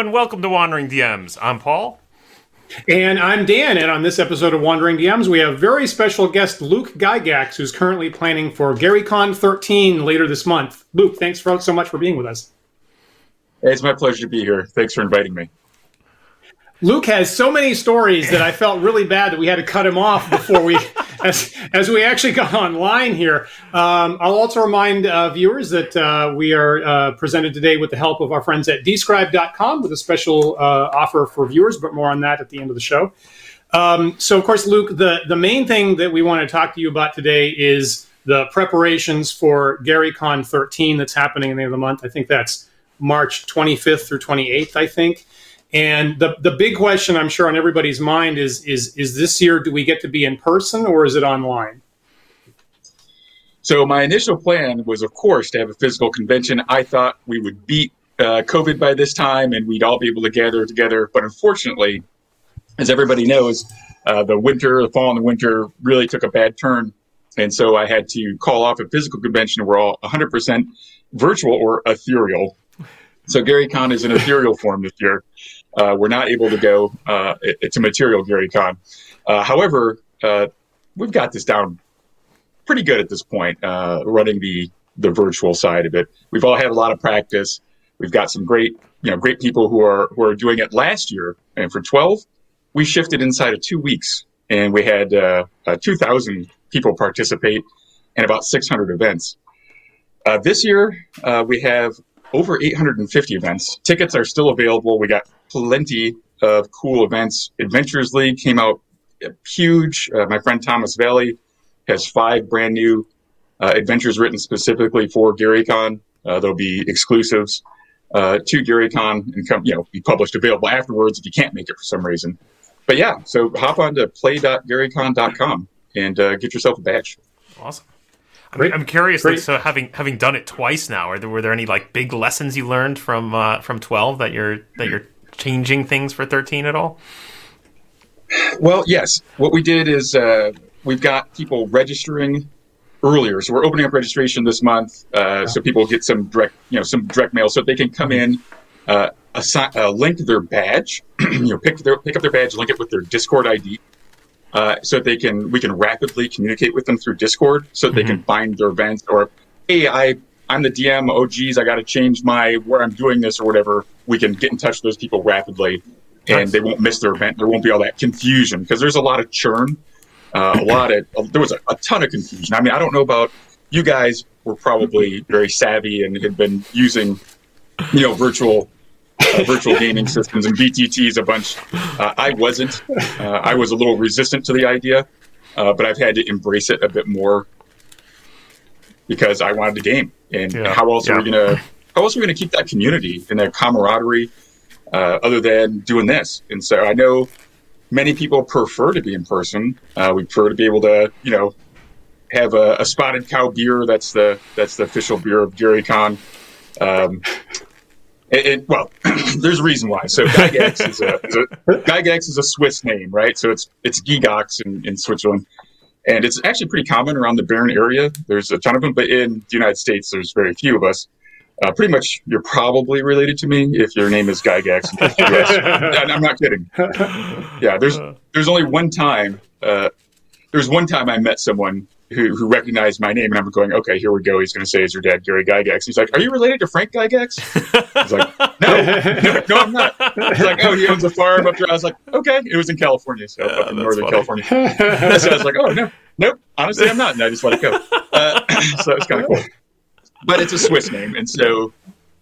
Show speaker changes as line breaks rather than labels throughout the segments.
Hi, everyone. Welcome to Wandering DMs. I'm Paul.
And I'm Dan, and on this episode of Wandering DMs, we have very special guest Luke Gygax, who's currently planning for GaryCon 13 later this month. Luke, thanks for, so much for being with us.
It's my pleasure to be here. Thanks for inviting me.
Luke has so many stories that I felt really bad that we had to cut him off before we, as, as we actually got online here. Um, I'll also remind uh, viewers that uh, we are uh, presented today with the help of our friends at describe.com with a special uh, offer for viewers, but more on that at the end of the show. Um, so, of course, Luke, the, the main thing that we want to talk to you about today is the preparations for GaryCon 13 that's happening in the end of the month. I think that's March 25th through 28th, I think. And the the big question I'm sure on everybody's mind is is is this year do we get to be in person or is it online?
So my initial plan was, of course, to have a physical convention. I thought we would beat uh, COVID by this time and we'd all be able to gather together. But unfortunately, as everybody knows, uh, the winter, the fall and the winter really took a bad turn. And so I had to call off a physical convention. We're all 100% virtual or ethereal. So GaryCon is an ethereal form this year. Uh, we're not able to go. Uh, it, it's a material GaryCon. Uh, however, uh, we've got this down pretty good at this point, uh, running the the virtual side of it. We've all had a lot of practice. We've got some great, you know, great people who are who are doing it last year, and for 12, we shifted inside of two weeks, and we had uh, 2,000 people participate and about 600 events. this year, we have over 850 events. Tickets are still available. We got plenty of cool events. Adventures League came out huge. Uh, my friend Thomas Valley has five brand new uh, adventures written specifically for GaryCon. Uh, there'll be exclusives uh, to GaryCon and come, you know, be published available afterwards if you can't make it for some reason. But yeah, so hop on to play.garycon.com and uh, get yourself a badge.
Awesome. I'm, I'm curious. Like, so having having done it twice now, are there, were there any like big lessons you learned from uh, from 12 that you're that you're changing things for 13 at all?
Well, yes. What we did is uh, we've got people registering earlier, so we're opening up registration this month, uh, so people get some direct, you know, some direct mail, so they can come in, uh, assign, uh, link their badge, you know, pick their pick up their badge, link it with their Discord ID, uh, so that they can we can rapidly communicate with them through Discord, so that mm-hmm. they can mm-hmm. find their events or hey, I I'm the DM. Oh, geez, I got to change my where I'm doing this or whatever. We can get in touch with those people rapidly, and nice. they won't miss their event. There won't be all that confusion because there's a lot of churn. Uh, a lot of there was a, a, ton of confusion. I mean, I don't know about you guys. Were probably very savvy and had been using, you know, virtual uh, virtual gaming systems and VTTs a bunch. Uh, I wasn't. Uh, I was a little resistant to the idea, uh, but I've had to embrace it a bit more because I wanted the game. And yeah. how else yeah. are we gonna how else are we gonna keep that community and that camaraderie uh, other than doing this? And so I know many people prefer to be in person. Uh, we prefer to be able to, you know, have a, a, spotted cow beer. That's the that's the official beer of GaryCon. Um, it, it, well, there's a reason why. So Gygax is a, is a Gygax is a Swiss name, right? So it's it's Gigox in, in Switzerland and it's actually pretty common around the Bern area. There's a ton of them, but in the United States, there's very few of us. Uh, pretty much, you're probably related to me if your name is Gygax. I'm not kidding. Yeah, there's there's only one time. Uh, there's one time I met someone who, who recognized my name, and I'm going, okay, here we go. He's going to say, "Is your dad Gary Gygax?" He's like, "Are you related to Frank Gygax?" He's like, "No, no, no, I'm not." He's like, "Oh, he owns a farm up there." I was like, "Okay." It was in California, so yeah, up in Northern funny. California. so I was like, "Oh no, nope. Honestly, I'm not," and I just let it go. Uh, so it's kind of cool. But it's a Swiss name, and so.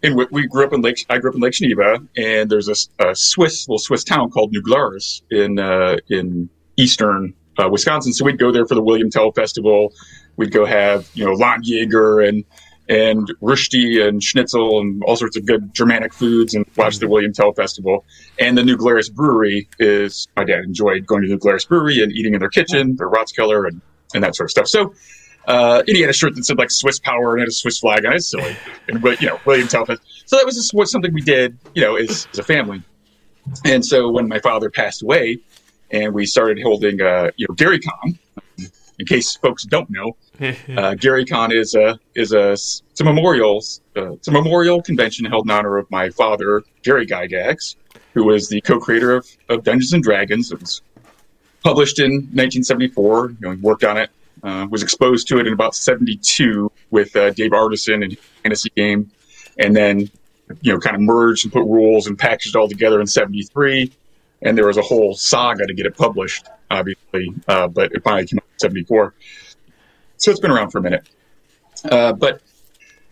And we grew up in Lake. I grew up in Lake Geneva, and there's a, a Swiss, little Swiss town called New Glarus in uh, in eastern uh, Wisconsin. So we'd go there for the William Tell Festival. We'd go have you know Landjäger and and Rösti and Schnitzel and all sorts of good Germanic foods and watch the. William Tell Festival. And the New Glarus Brewery is, my dad enjoyed going to the New Glarus Brewery and eating in their kitchen, their Ratskeller and, and that sort of stuff. So, uh, and he had a shirt that said like Swiss Power and had a Swiss flag on it. It's silly. And, but, you know, William Tell So that was just what something we did, you know, as, as a family. And so when my father passed away and we started holding, uh, you know, GaryCon, in case folks don't know, uh, GaryCon is a is a it's a memorial uh, it's a memorial convention held in honor of my father Gary Gygax, who was the co-creator of, of Dungeons and Dragons. It was published in 1974. You know, he worked on it, uh, was exposed to it in about 72 with uh, Dave Arneson and fantasy game, and then you know kind of merged and put rules and packaged all together in 73 and there was a whole saga to get it published, obviously, uh, but it finally came out in 74. So it's been around for a minute. Uh, but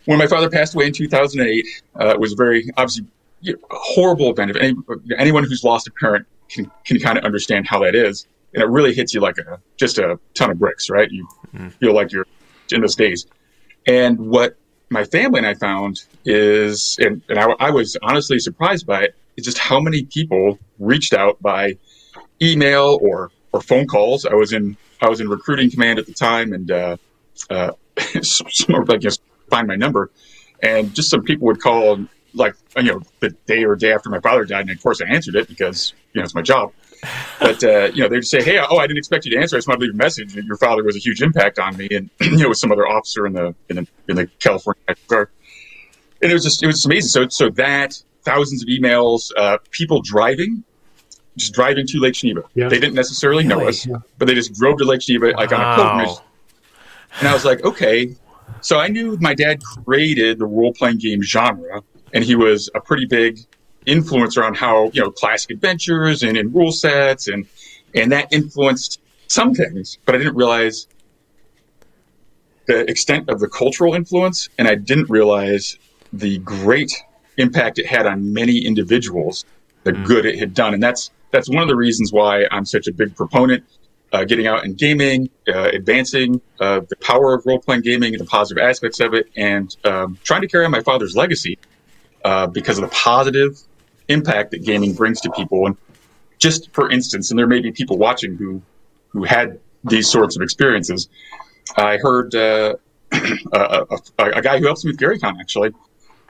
when my father passed away in 2008, uh, it was very, obviously, you know, horrible event. If any, anyone who's lost a parent can, can kind of understand how that is. And it really hits you like a, just a ton of bricks, right? You mm. feel like you're in those days. And what my family and I found is, and, and I, I was honestly surprised by it, is just how many people reached out by email or or phone calls. I was in I was in recruiting command at the time, and uh, uh, like just find my number, and just some people would call like you know the day or day after my father died, and of course I answered it because you know it's my job. But uh, you know they'd say, "Hey, oh, I didn't expect you to answer. I just want to leave a message. Your father was a huge impact on me, and you know, with some other officer in the in the in the California Guard." And it was just it was just amazing. So so that thousands of emails, uh, people driving, just driving to Lake Geneva. Yeah. They didn't necessarily know us, yeah. but they just drove to Lake Geneva like on a pilgrimage. And I was like, okay. So I knew my dad created the role playing game genre, and he was a pretty big influencer around how you know classic adventures and, and rule sets, and and that influenced some things, but I didn't realize the extent of the cultural influence, and I didn't realize the great impact it had on many individuals, the mm. good it had done. And that's that's one of the reasons why I'm such a big proponent uh, getting out in gaming, uh, advancing uh, the power of role playing gaming and the positive aspects of it, and um, trying to carry on my father's legacy uh, because of the positive impact that gaming brings to people. And just for instance, and there may be people watching who who had these sorts of experiences. I heard uh, a, a, a, guy who helps me with GaryCon actually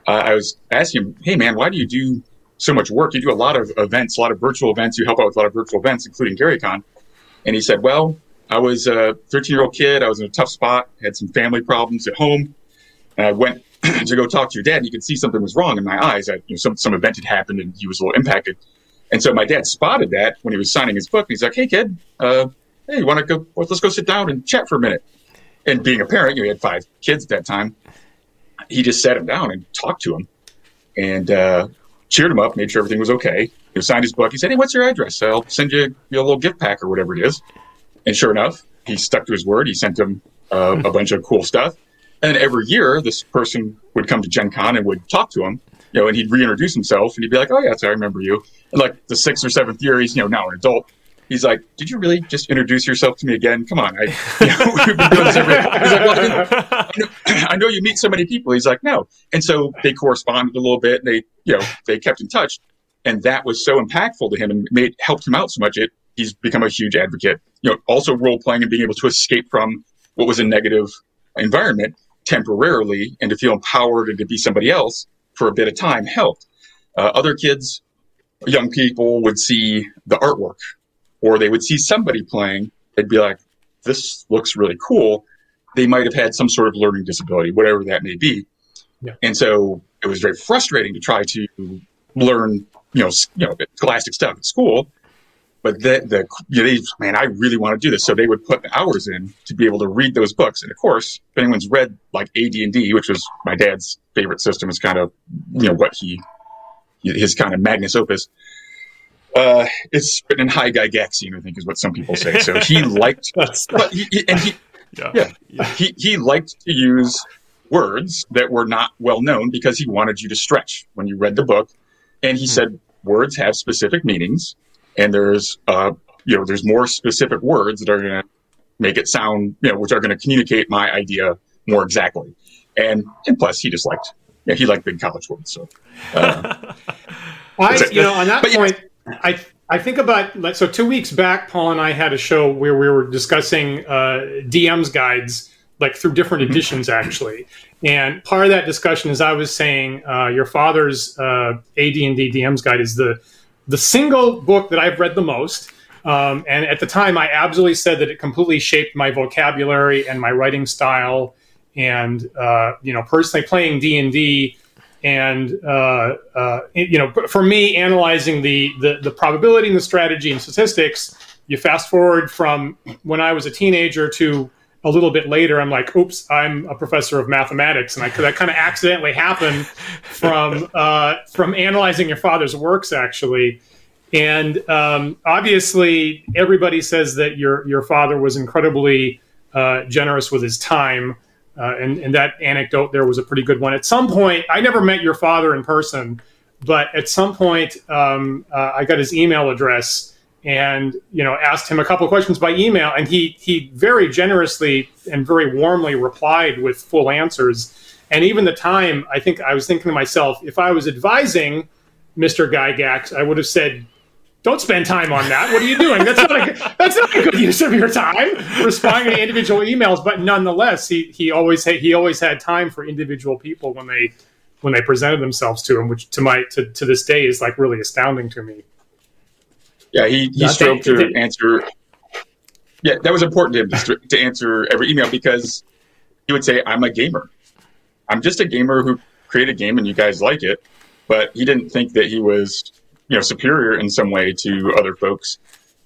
uh, I was asking him, hey, man, why do you do so much work? You do a lot of events, a lot of virtual events. You help out with a lot of virtual events, including GaryCon. And he said, well, I was a 13 year old kid. I was in a tough spot, had some family problems at home. And I went to go talk to your dad, and you could see something was wrong in my eyes. That you know, some, some event had happened and he was a little impacted. And so my dad spotted that when he was signing his book. And he's like, hey, kid, uh, hey, you want to go? Let's go sit down and chat for a minute. And being a parent, you know, had five kids at that time he just sat him down and talked to him and uh, cheered him up, made sure everything was okay. He signed his book. He said, Hey, what's your address? I'll send you, a little gift pack or whatever it is. And sure enough, he stuck to his word. He sent him uh, a bunch of cool stuff. And every year, this person would come to Gen Con and would talk to him, you know, and he'd reintroduce himself and he'd be like, Oh, yeah, sorry, I remember you. And like the sixth or seventh year, he's, you know, now an adult he's like, "Did you really just introduce yourself to me again? Come on, I, you know, we've been doing this every." He's like, "Well, I know, I know, you meet so many people." He's like, "No," and so they corresponded a little bit, and they, you know, they kept in touch, and that was so impactful to him and made helped him out so much. It he's become a huge advocate. You know, also role playing and being able to escape from what was a negative environment temporarily and to feel empowered and to be somebody else for a bit of time helped. Uh, other kids, young people would see the artwork or they would see somebody playing, they'd be like, this looks really cool. They might have had some sort of learning disability, whatever that may be. Yeah. And so it was very frustrating to try to learn, you know, you know, scholastic stuff at school. But the, the you know, they, man, I really want to do this. So they would put the hours in to be able to read those books. And of course, if anyone's read like AD&D, which was my dad's favorite system, is kind of, you know, what he, his kind of magnus opus uh, it's written in high Gygaxian, I think is what some people say. So he liked, but he, he, and he, yeah. yeah, yeah, he he liked to use words that were not well known because he wanted you to stretch when you read the book. And he hmm. said words have specific meanings, and there's uh, you know, there's more specific words that are going to make it sound, you know, which are going to communicate my idea more exactly. and and plus he just liked yeah he liked big college words. So uh,
I you know on that but point yeah. I. I think about so two weeks back, Paul and I had a show where we were discussing uh, DM's guides, like through different mm-hmm. editions, actually. And part of that discussion, as I was saying, uh, your father's uh, AD&D DM's guide is the the single book that I've read the most. Um, and at the time, I absolutely said that it completely shaped my vocabulary and my writing style. And uh, you know, personally playing D and D, and uh, uh, you know, for me, analyzing the, the the probability and the strategy and statistics. You fast forward from when I was a teenager to a little bit later, I'm like, oops, I'm a professor of mathematics, and I, that kind of accidentally happened from uh, from analyzing your father's works, actually. And um, obviously, everybody says that your your father was incredibly uh, generous with his time, uh, and, and that anecdote there was a pretty good one. At some point, I never met your father in person, but at some point, um, uh, I got his email address and you know asked him a couple of questions by email and he he very generously and very warmly replied with full answers. And even the time i think i was thinking to myself if i was advising mr gygax i would have said don't spend time on that. What are you doing? That's not a that's not a good use of your time responding to individual emails. But nonetheless he he always had he always had time for individual people when they when they presented themselves to him which to my to, to this day is like really astounding to me
yeah, he, he strove to answer. Yeah, that was important to him to, to answer every email because he would say, I'm a gamer. I'm just a gamer who created a game and you guys like it. But he didn't think that he was, you know, superior in some way to other folks.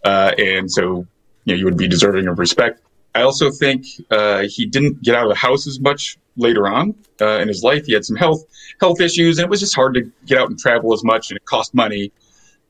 Uh, and so, you know, you would be deserving of respect. I also think uh, he didn't get out of the house as much later on uh, in his life. He had some health health issues, and it was just hard to get out and travel as much, and it cost money.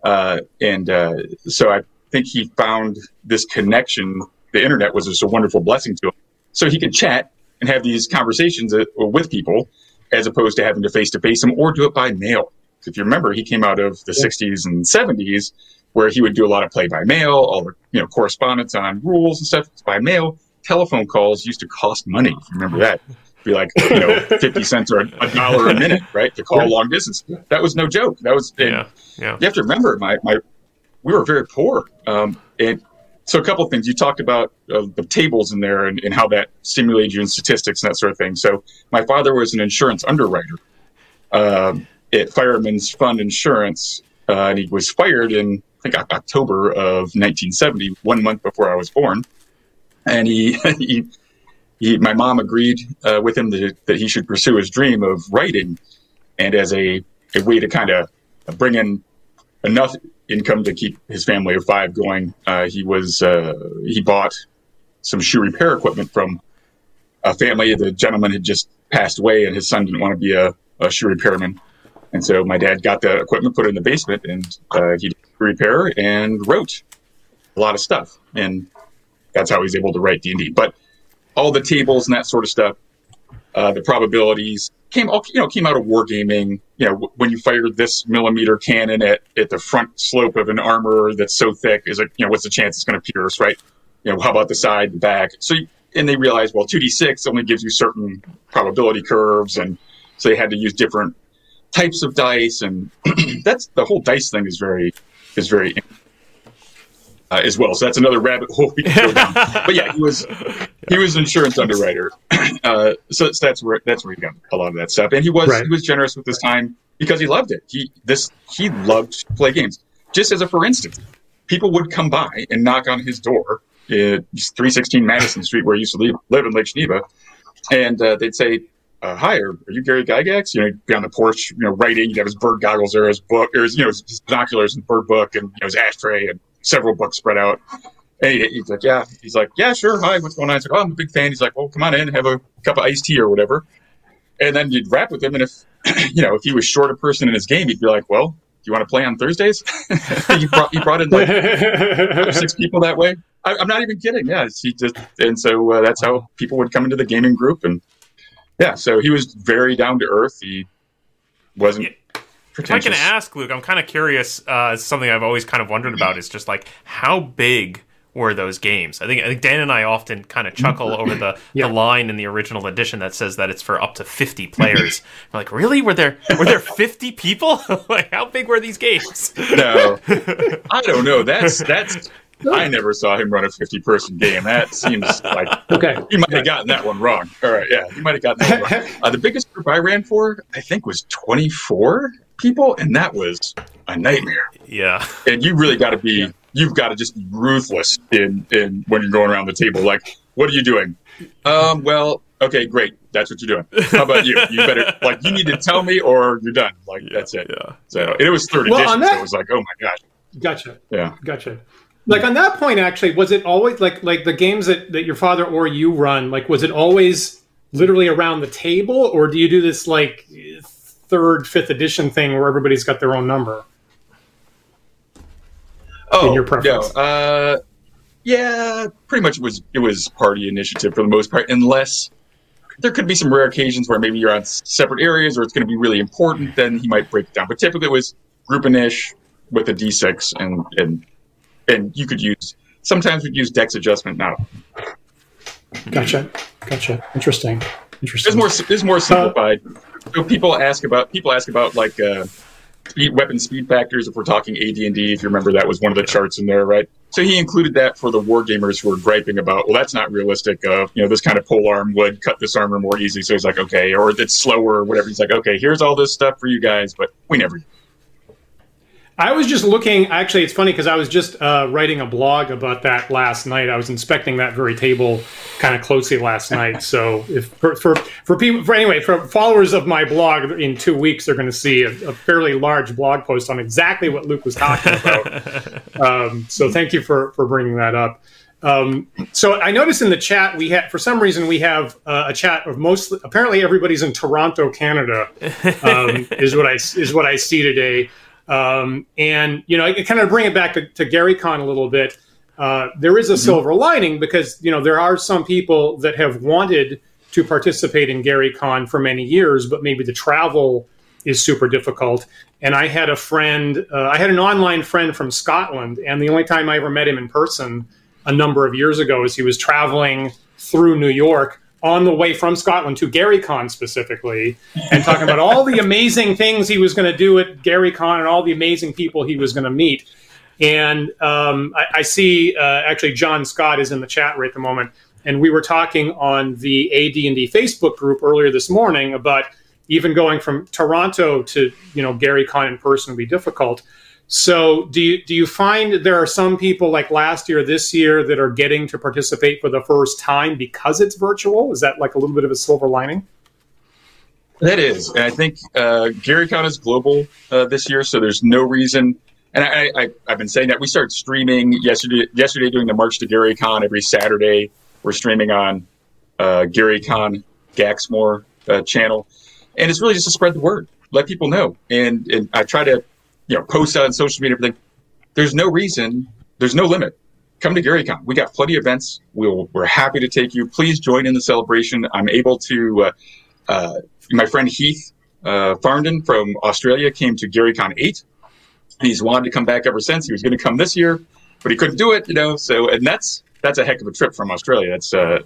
Uh, and uh, so I think he found this connection. The internet was just a wonderful blessing to him. So he could chat and have these conversations uh, with people as opposed to having to face to face them or do it by mail. If you remember, he came out of the yeah. 60s and 70s where he would do a lot of play by mail, all the you know correspondence on rules and stuff by mail. Telephone calls used to cost money. If you remember that be like you know 50 cents or a dollar a minute right to call long distance. That was no joke. That was yeah, yeah. you have to remember my, my we were very poor. Um, and so a couple of things. You talked about uh, the tables in there and, and, how that stimulated you in statistics and that sort of thing. So my father was an insurance underwriter. Um, at fireman's fund insurance uh, and he was fired in i think october of 1970 one month before i was born. And he, he he, my mom agreed uh, with him to, that he should pursue his dream of writing, and as a, a way to kind of bring in enough income to keep his family of five going, uh, he was uh, he bought some shoe repair equipment from a family. The gentleman had just passed away, and his son didn't want to be a, a shoe repairman. And so my dad got the equipment, put it in the basement, and uh, he did repair and wrote a lot of stuff. And that's how he's able to write D and D. But all the tables and that sort of stuff. Uh, the probabilities came all you know came out of wargaming. You know, when you fire this millimeter cannon at, at the front slope of an armor that's so thick, is it you know what's the chance it's going to pierce? Right? You know, how about the side, the back? So and they realized well, two d six only gives you certain probability curves, and so they had to use different types of dice, and that's the whole dice thing is very is very uh, as well. So that's another rabbit hole we can go down. but yeah, he was he was an insurance underwriter. Uh, so that's where that's where he got a lot of that stuff. And he was right. he was generous with his time because he loved it. He this he loved to play games. Just as a for instance, people would come by and knock on his door at 316 Madison Street, where he used to live, live in Lake Geneva, and uh, they'd say, uh, "Hi, are, are, you Gary Gygax?" You know, he'd be on the porch, you know, writing. He'd have his bird goggles there, his book, or his, you know, his binoculars and bird book, and you know, his ashtray, and several books spread out. And he, he's like, yeah. He's like, yeah, sure. Hi, what's going on? He's like, oh, I'm a big fan. He's like, well, come on in, have a cup of iced tea or whatever. And then you'd rap with him. And if, you know, if he was short a person in his game, he'd be like, well, do you want to play on Thursdays? he, brought, he brought in like six people that way. I, am not even kidding. Yeah. He just, and so uh, that's how people would come into the gaming group. And yeah, so he was very down to earth. He wasn't. Yeah
if I can ask, Luke, I'm kind of curious. Uh, something I've always kind of wondered about is just like how big were those games. I think I think Dan and I often kind of chuckle over the, yeah. the line in the original edition that says that it's for up to fifty players. We're like, really? Were there were there fifty people? like, how big were these games?
no, I don't know. That's that's. I never saw him run a fifty-person game. That seems like okay. He might have gotten that one wrong. All right, yeah, he might have gotten that one wrong. Uh, the biggest group I ran for, I think, was twenty-four people, and that was a nightmare.
Yeah,
and you really got to be you've got to just be ruthless in in when you're going around the table. Like, what are you doing? Um, well, okay, great. That's what you're doing. How about you? You better like you need to tell me or you're done. Like yeah, that's it. Yeah. So it was third well, edition, that, so it was like, oh my gosh.
Gotcha.
Yeah.
Gotcha. Like on that point, actually, was it always like like the games that that your father or you run? Like, was it always literally around the table, or do you do this like third, fifth edition thing where everybody's got their own number?
Oh, in your preference? No, uh, yeah, pretty much it was it was party initiative for the most part, unless there could be some rare occasions where maybe you're on separate areas or it's going to be really important. Then he might break it down. But typically, it was group ish with a d6, and and and you could use. Sometimes we'd use dex adjustment now.
Gotcha, gotcha. Interesting, interesting.
It's more it's more simplified. Uh, so people ask about people ask about like. Uh, speed, weapon speed factors. If we're talking AD&D, if you remember, that was one of the charts in there, right? So he included that for the war gamers who were griping about, well, that's not realistic. Uh, you know, this kind of pole arm would cut this armor more easily. So he's like, okay, or it's slower or whatever. He's like, okay, here's all this stuff for you guys, but we never
I was just looking. Actually, it's funny because I was just uh, writing a blog about that last night. I was inspecting that very table kind of closely last night. So, if for, for for people, for anyway, for followers of my blog, in two weeks they're going to see a, a, fairly large blog post on exactly what Luke was talking about. um, so, thank you for for bringing that up. Um, so I noticed in the chat we had, for some reason, we have uh, a chat of mostly. Apparently, everybody's in Toronto, Canada, um, is what I is what I see today. Um, and you know, I kind of bring it back to, to Gary Con a little bit. Uh, there is a mm-hmm. silver lining because you know there are some people that have wanted to participate in Gary Con for many years, but maybe the travel is super difficult. And I had a friend, uh, I had an online friend from Scotland, and the only time I ever met him in person a number of years ago is he was traveling through New York on the way from Scotland to GaryCon specifically, and talking about all the amazing things he was going to do at GaryCon and all the amazing people he was going to meet. And um, I, I, see uh, actually John Scott is in the chat right at the moment, and we were talking on the AD&D Facebook group earlier this morning about even going from Toronto to you know GaryCon in person would be difficult. So do you do you find there are some people like last year, this year that are getting to participate for the first time because it's virtual? Is that like a little bit of a silver lining?
That is, and I think uh, GaryCon is global uh, this year, so there's no reason. And I, I, have been saying that we started streaming yesterday. Yesterday, doing the March to GaryCon every Saturday. We're streaming on uh, GaryCon Gaxmore uh, channel, and it's really just to spread the word, let people know. And, and I try to you know, post on social media, everything. There's no reason, there's no limit. Come to GaryCon. We got plenty of events. We'll, we're happy to take you. Please join in the celebration. I'm able to, uh, uh, my friend Heath uh, Farndon from Australia came to GaryCon 8. And he's wanted to come back ever since. He was going to come this year, but he couldn't do it, you know. So, and that's that's a heck of a trip from Australia. That's, uh,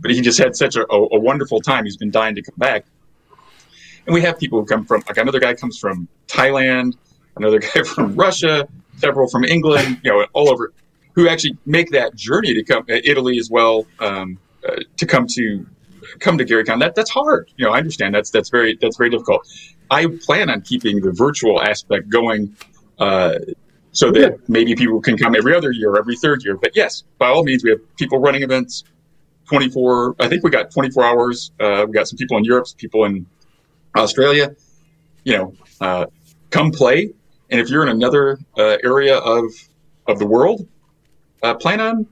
but he just had such a, a, wonderful time. He's been dying to come back. And we have people who come from, like another guy comes from Thailand another guy from Russia, several from England, you know, all over, who actually make that journey to come uh, Italy as well um, uh, to come to come to GaryCon. That that's hard. You know, I understand that's that's very that's very difficult. I plan on keeping the virtual aspect going. Uh, so that maybe people can come every other year, every third year. But yes, by all means, we have people running events 24. I think we got 24 hours. Uh, we got some people in Europe, some people in Australia. You know, uh, come play. And if you're in another uh, area of of the world, uh, plan on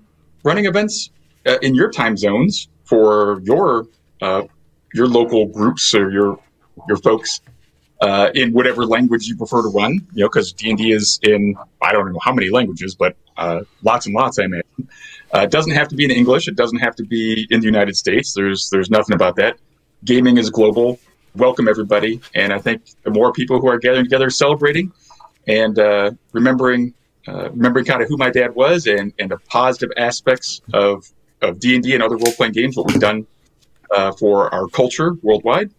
running events uh, in your time zones for your uh, your local groups or your your folks uh, in whatever language you prefer to run. You know, because D and D is in I don't know how many languages, but uh, lots and lots. I imagine. it doesn't have to be in English. It doesn't have to be in the United States. There's there's nothing about that. Gaming is global. Welcome everybody, and I think the more people who are gathering together, celebrating, and uh, remembering uh, remembering kind of who my dad was and, and the positive aspects of of D and D and other role playing games, what we've done uh, for our culture worldwide.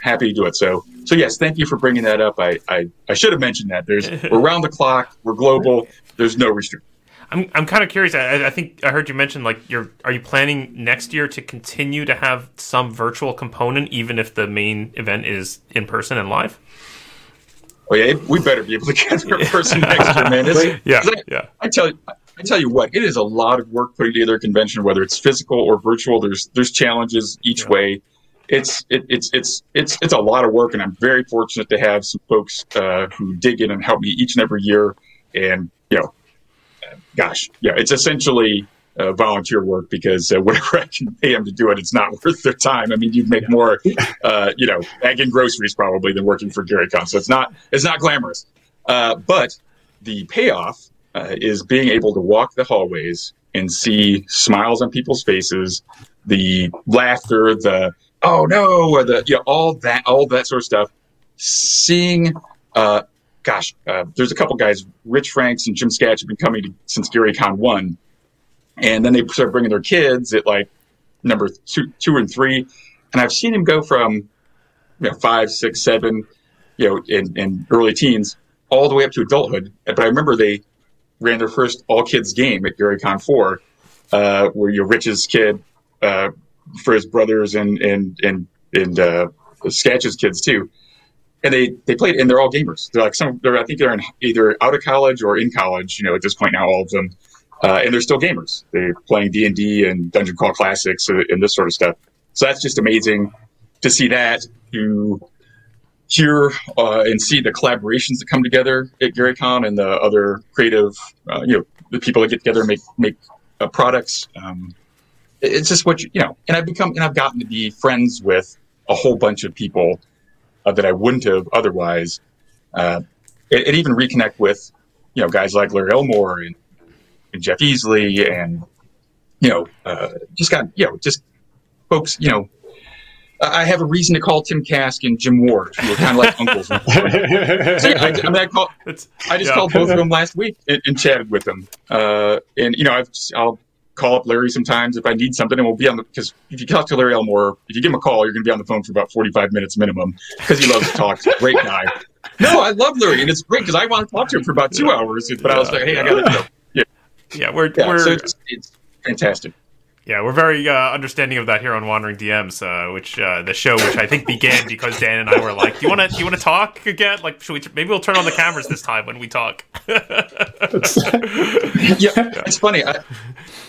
Happy to do it. So so yes, thank you for bringing that up. I I, I should have mentioned that. There's we're around the clock. We're global. There's no restriction.
I'm I'm kind of curious. I, I, think I heard you mention like you're are you planning next year to continue to have some virtual component even if the main event is in person and live?
Oh yeah, we better be able to get in person next year, man. It's,
yeah,
I,
yeah.
I tell you, I tell you what, it is a lot of work putting together a convention, whether it's physical or virtual. There's there's challenges each yeah. way. It's it, it's it's it's it's a lot of work, and I'm very fortunate to have some folks uh, who dig in and help me each and every year. And you know, gosh, yeah, it's essentially uh, volunteer work because uh, whatever I can pay them to do it, it's not worth their time. I mean, you'd make more, uh, you know, bagging groceries probably than working for Gary Con. So it's not it's not glamorous, uh, but the payoff uh, is being able to walk the hallways and see smiles on people's faces, the laughter, the oh no, or the you know, all that all that sort of stuff. Seeing uh, gosh, uh, there's a couple guys, Rich Franks and Jim Skach, have been coming to, since GaryCon one, and then they start bringing their kids at like number two, two and three, and I've seen him go from you know five, six, seven, you know, in, in early teens, all the way up to adulthood. But I remember they ran their first all kids game at GaryCon four, uh, where your Rich's kid uh, for his brothers and and and and uh, Skach's kids too and they they played and they're all gamers. They're like some. They're I think they're in, either out of college or in college. You know, at this point now, all of them, uh, and they're still gamers. They're playing D and D and Dungeon Crawl Classics and this sort of stuff. So that's just amazing to see that. To hear uh, and see the collaborations that come together at GaryCon and the other creative, uh, you know, the people that get together and make make uh, products. Um, it's just what you, you know. And I've become and I've gotten to be friends with a whole bunch of people uh, that I wouldn't have otherwise. Uh, and, and, even reconnect with, you know, guys like Larry Elmore and, and Jeff Easley and, you know, uh, just got, you know, just folks, you know, I have a reason to call Tim Kask and Jim Ward, who are kind of like uncles. so, yeah, I, I, mean, I, call, I just yeah. called both of them last week and, and chatted with them. Uh, and, you know, I've, I'll call up Larry sometimes if I need something, and we'll be on the because if you talk to Larry Elmore, if you give him a call, you're going to be on the phone for about 45 minutes minimum because he loves to talk. He's a great guy. No, I love Larry, and it's great because I want to talk to him for about two hours. But I was like, hey, I got to go.
Yeah, yeah, we're yeah, we're
so it's, it's fantastic.
Yeah, we're very uh, understanding of that here on Wandering DMs, uh, which uh, the show, which I think began because Dan and I were like, "Do you want to? Do you want to talk again? Like, should we? T- maybe we'll turn on the cameras this time when we talk."
yeah, it's funny. I,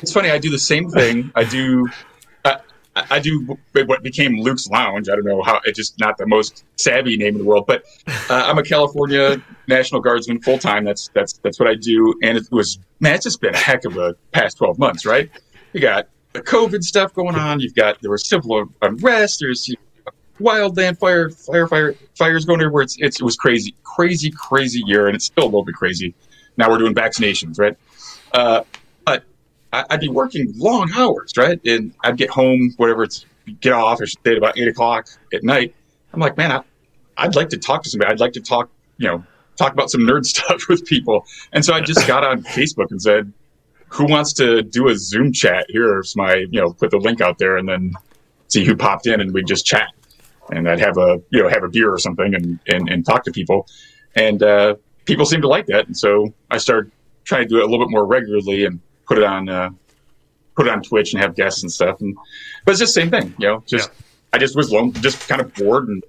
it's funny. I do the same thing. I do. I, do what became Luke's Lounge. I don't know how. It's just not the most savvy name in the world, but uh, I'm a California National Guardsman full time. That's that's that's what I do, and it was man. It's just been a heck of a past 12 months, right? You got the COVID stuff going on. You've got there was civil unrest. There's you know, wildland fire, fire, fire, fires going everywhere. It's, it's, it was crazy, crazy, crazy year, and it's still a little bit crazy. Now we're doing vaccinations, right? Uh, but I, would be working long hours, right? And I'd get home, whatever it's get off, or stay at about eight o'clock at night. I'm like, man, I, I'd like to talk to somebody. I'd like to talk, you know, talk about some nerd stuff with people. And so I just got on Facebook and said, who wants to do a Zoom chat? Here's my, you know, put the link out there and then see who popped in and we'd just chat. And I'd have a, you know, have a beer or something and, and, and talk to people. And uh, people seem to like that. And so I started trying to do it a little bit more regularly and put it on, uh, put it on Twitch and have guests and stuff. And, but it's just the same thing, you know, just, yeah. I just was lone, just kind of bored and,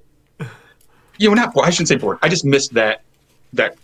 you know, not bored. I shouldn't say bored. I just missed that, that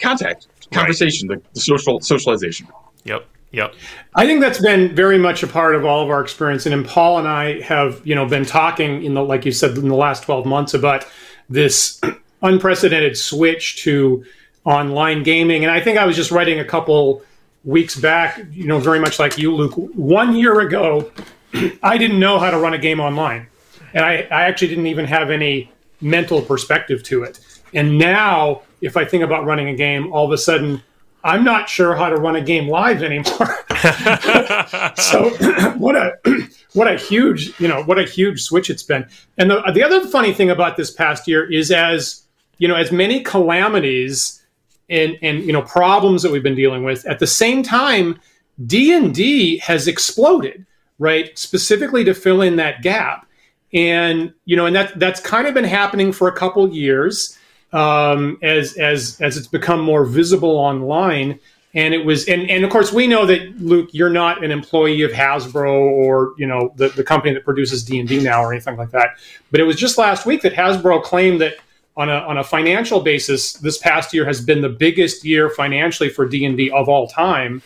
contact conversation, right. the, the social socialization.
Yep. Yep.
I think that's been very much a part of all of our experience. And Paul and I have, you know, been talking in the, like you said, in the last 12 months about this unprecedented switch to online gaming. And I think I was just writing a couple weeks back, you know, very much like you, Luke. One year ago, I didn't know how to run a game online. And I, I actually didn't even have any mental perspective to it. And now, if I think about running a game, all of a sudden, I'm not sure how to run a game live anymore. so what a what a huge you know what a huge switch it's been. And the the other funny thing about this past year is as you know as many calamities and and you know problems that we've been dealing with. At the same time, D and D has exploded, right? Specifically to fill in that gap, and you know, and that that's kind of been happening for a couple years um, as as as it's become more visible online. And it was, and, and of course, we know that Luke, you're not an employee of Hasbro or you know the, the company that produces D and D now or anything like that. But it was just last week that Hasbro claimed that on a on a financial basis, this past year has been the biggest year financially for D and D of all time,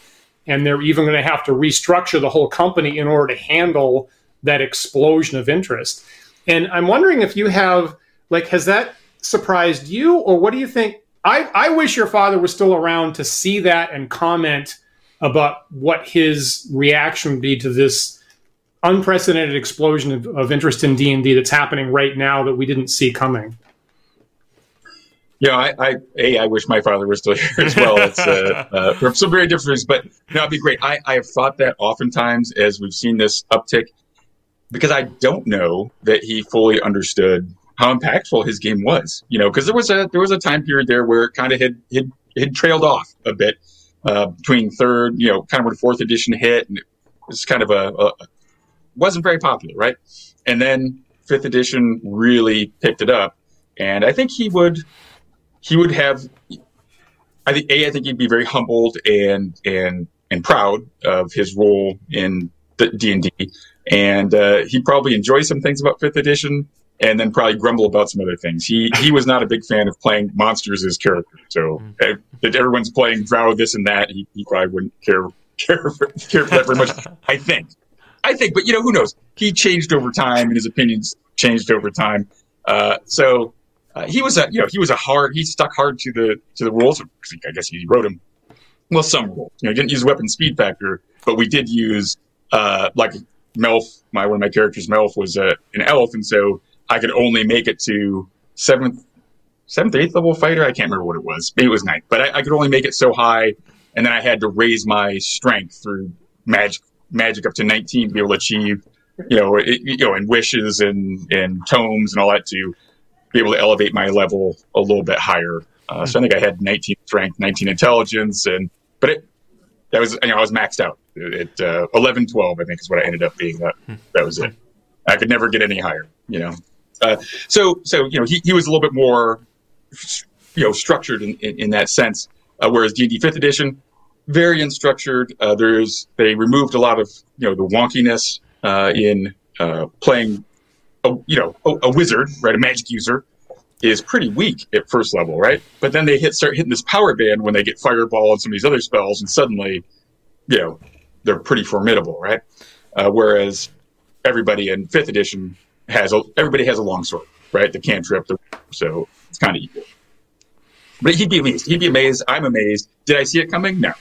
and they're even going to have to restructure the whole company in order to handle that explosion of interest. And I'm wondering if you have like has that surprised you, or what do you think? I, I wish your father was still around to see that and comment about what his reaction would be to this unprecedented explosion of, of interest in D&D that's happening right now that we didn't see coming.
Yeah, I, I, a, I wish my father was still here as well. It's uh, uh, for some very different reasons, but no, it'd be great. I, I have thought that oftentimes as we've seen this uptick, because I don't know that he fully understood how impactful his game was. You know, because there was a there was a time period there where it kind of had had, had trailed off a bit uh, between third, you know, kind of when fourth edition hit, and it was kind of a, a wasn't very popular, right? And then fifth edition really picked it up, and I think he would he would have. I think a I think he'd be very humbled and and and proud of his role in the D and D, and uh, he probably enjoys some things about fifth edition and then probably grumble about some other things. He he was not a big fan of playing monsters as characters. So mm. if everyone's playing Drow this and that, he, he probably wouldn't care care for, care for that very much. I think. I think, but you know, who knows? He changed over time, and his opinions changed over time. Uh, so uh, he was a you know he was a hard he stuck hard to the to the rules. I guess he wrote them well some rules. You know, he didn't use weapon speed factor, but we did use uh, like Melf. My one of my characters, Melf, was uh, an elf, and so I could only make it to seventh, seventh, eighth level fighter. I can't remember what it was. Maybe it was ninth, but I, I could only make it so high, and then I had to raise my strength through magic, magic up to nineteen to be able to achieve, you know, it, you know, and wishes and and tomes and all that to be able to elevate my level a little bit higher. Uh, so I think I had 19 strength, 19 intelligence, and but it that was you know I was maxed out at uh, 11, 12. I think is what I ended up being. That that was it. I could never get any higher. You know. Uh, so, so you know, he, he was a little bit more, you know, structured in, in, in that sense. Uh, whereas D&D Fifth Edition, very unstructured. Uh, there's they removed a lot of you know the wonkiness uh, in uh, playing, a, you know, a, a, wizard, right? A magic user is pretty weak at first level, right? But then they hit start hitting this power band when they get fireball and some of these other spells, and suddenly, you know, they're pretty formidable, right? Uh, whereas everybody in Fifth Edition has a everybody has a longsword, right? The cantrip, the, so it's kind of equal. But he'd be amazed. He'd be amazed. I'm amazed. Did I see it coming? No,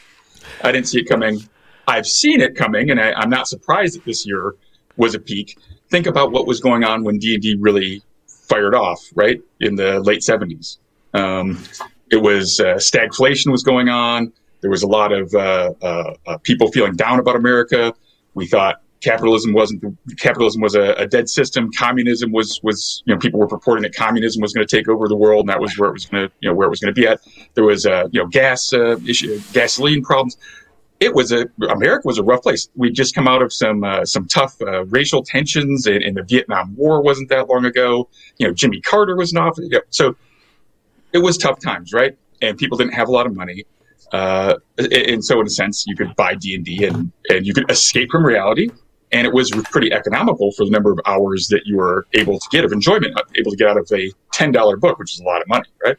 I didn't see it coming. I've seen it coming, and I, am not surprised that this year was a peak. Think about what was going on when D and D really fired off, right in the late '70s. Um, it was uh, stagflation was going on. There was a lot of uh, uh, uh people feeling down about America. We thought capitalism wasn't capitalism was a, a, dead system. Communism was was you know people were purporting that communism was going to take over the world, and that was where it was going to you know where it was going to be at. There was uh, you know gas uh, issue, gasoline problems. It was a America was a rough place. We'd just come out of some uh, some tough uh, racial tensions, and, and, the Vietnam War wasn't that long ago. You know, Jimmy Carter was not You know, so it was tough times, right? And people didn't have a lot of money. Uh, and so in a sense, you could buy D and D and and you could escape from reality and it was pretty economical for the number of hours that you were able to get of enjoyment, able to get out of a ten dollar book, which is a lot of money, right?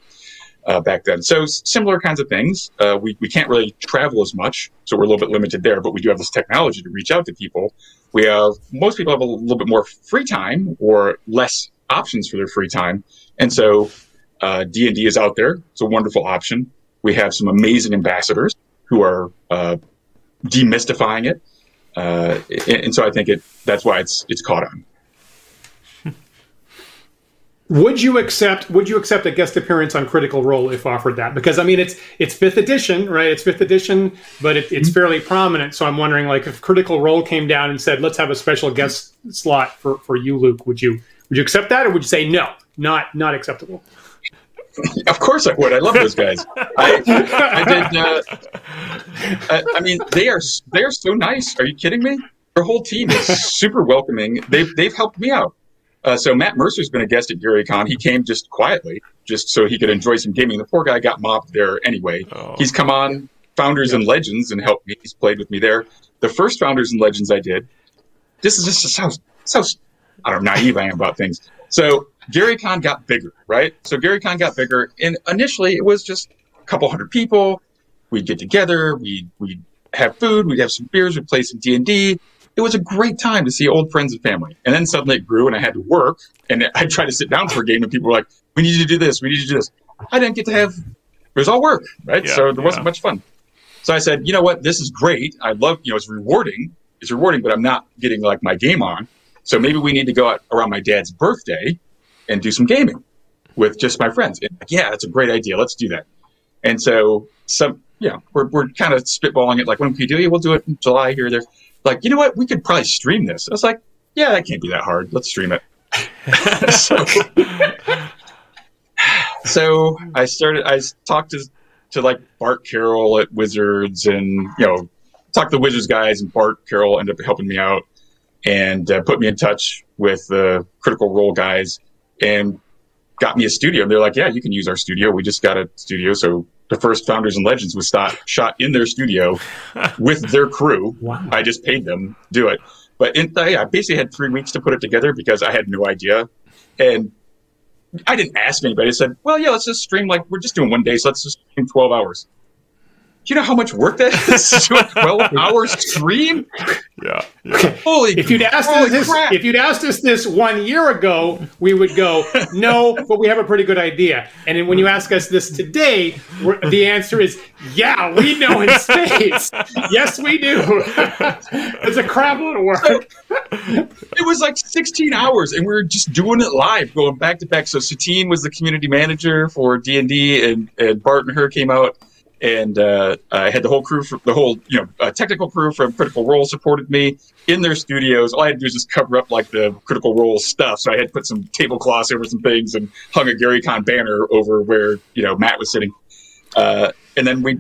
Uh, back then, so similar kinds of things. Uh, we we can't really travel as much, so we're a little bit limited there. But we do have this technology to reach out to people. We have most people have a little bit more free time or less options for their free time, and so uh, D and D is out there. It's a wonderful option. We have some amazing ambassadors who are uh, demystifying it uh, and, and, so I think it that's why it's it's caught on.
Would you accept? Would you accept a guest appearance on Critical Role if offered that? Because I mean, it's it's fifth edition, right? It's fifth edition, but it, it's mm-hmm. fairly prominent. So I'm wondering, like, if Critical Role came down and said, "Let's have a special guest slot for for you, Luke," would you would you accept that, or would you say no, not not acceptable?
of course I would. I love those guys. I, I did. Uh, I, I, mean, they are they are so nice. Are you kidding me? Their whole team is super welcoming. They've they've helped me out. Uh, so Matt Mercer's been a guest at GaryCon. He came just quietly, just so he could enjoy some gaming. The poor guy got mobbed there anyway. Oh. He's come on Founders yeah. and Legends and helped me. He's played with me there. The first Founders and Legends I did. This is just how how I don't know naive I am about things. So GaryCon got bigger, right? So GaryCon got bigger, and initially it was just a couple hundred people. We'd get together, we'd we'd have food, we'd have some beers, we'd play some D and D. It was a great time to see old friends and family. And then suddenly it grew, and I had to work, and I tried to sit down for a game, and people were like, "We need you to do this, we need you to do this." I didn't get to have. It was all work, right? Yeah, so there wasn't much fun. So I said, you know what, this is great. I love, you know, it's rewarding. It's rewarding, but I'm not getting like my game on. So maybe we need to go out around my dad's birthday and do some gaming with just my friends. And like, yeah, that's a great idea. Let's do that. And so some, yeah, we're, we're kind of spitballing it. Like, when can we do it? We'll do it in July here, there. Like, you know what? We could probably stream this. I was like, yeah, that can't be that hard. Let's stream it. so, so I started, I talked to, to like Bart Carroll at Wizards and, you know, talked to the Wizards guys and Bart Carroll ended up helping me out and uh, put me in touch with the Critical Role guys and got me a studio. And they're like, yeah, you can use our studio. We just got a studio. So the first Founders and Legends was shot, shot in their studio with their crew. Wow. I just paid them do it. But in, yeah, I basically had three weeks to put it together because I had no idea. And I didn't ask anybody. I said, well, yeah, let's just stream like we're just doing one day. So let's just stream 12 hours you know how much work that is to a 12 hour stream?
Yeah, yeah.
Holy if you'd asked us this, crap. if you'd asked us this one year ago, we would go, no, but we have a pretty good idea. And then when you ask us this today, the answer is, yeah, we know in space. yes, we do. it's a crap load of work. So,
it was like 16 hours, and we were just doing it live, going back to back. So Satine was the community manager for D and D, and Bart and her came out and uh, I had the whole crew, the whole you know uh, technical crew from Critical Role supported me in their studios. All I had to do was just cover up like the Critical Role stuff. So I had to put some tablecloths over some things and hung a Gary Con banner over where you know Matt was sitting, uh, and then we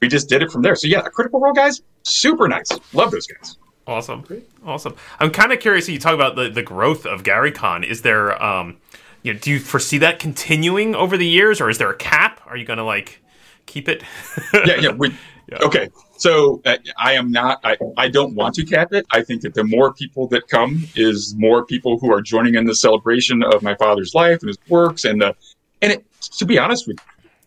we just did it from there. So yeah, Critical Role guys, super nice. Love those guys.
Awesome, awesome. I'm kind of curious. You talk about the the growth of Gary Con. Is there um, you know, do you foresee that continuing over the years, or is there a cap? Are you going to like keep it.
yeah, yeah. We, yeah. Okay. So uh, I am not. I, I don't want to cap it. I think that the more people that come is more people who are joining in the celebration of my father's life and his works and the and it. To be honest with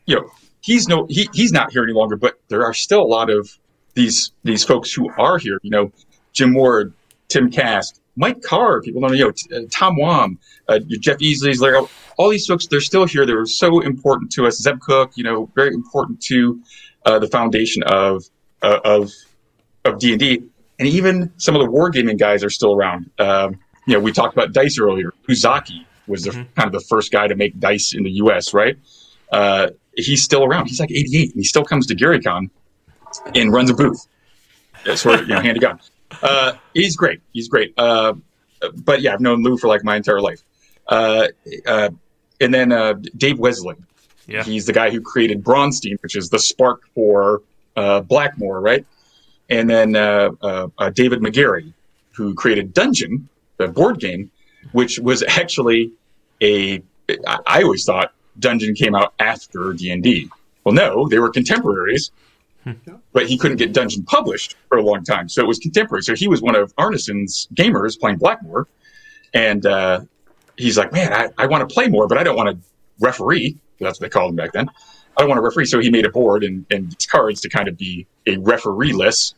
you, you know, he's no he, he's not here any longer. But there are still a lot of these these folks who are here. You know, Jim Ward, Tim Kask, Mike Carr. People don't know. You know, uh, Tom Wham, uh, Jeff Easley's Larry all these folks, they're still here. They were so important to us. Zeb Cook, you know, very important to uh, the foundation of uh, of of D and D, and even some of the wargaming guys are still around. Um, you know, we talked about dice earlier. Lou Zocchi was the, mm-hmm. kind of the first guy to make dice in the U.S. Right? Uh, he's still around. He's like 88, and he still comes to GaryCon and runs a booth. Sort of, you know, hand to gun. Uh, he's great. He's great. Uh, but yeah, I've known Lou for like my entire life. Uh, uh, and then uh, Dave Wesely. Yeah. He's the guy who created Braunstein, which is the spark for uh, Blackmoor, right? And then uh, uh, uh David Megarry, who created Dungeon, the board game, which was actually a. I always thought Dungeon came out after D and D. Well, no, they were contemporaries. But he couldn't get Dungeon published for a long time, so it was contemporary. So he was one of Arneson's gamers playing Blackmoor, and uh, he's like, man, I, I want to play more, but I don't want to referee. That's what they called him back then. I don't want to referee. So he made a board and, and cards to kind of be a referee-less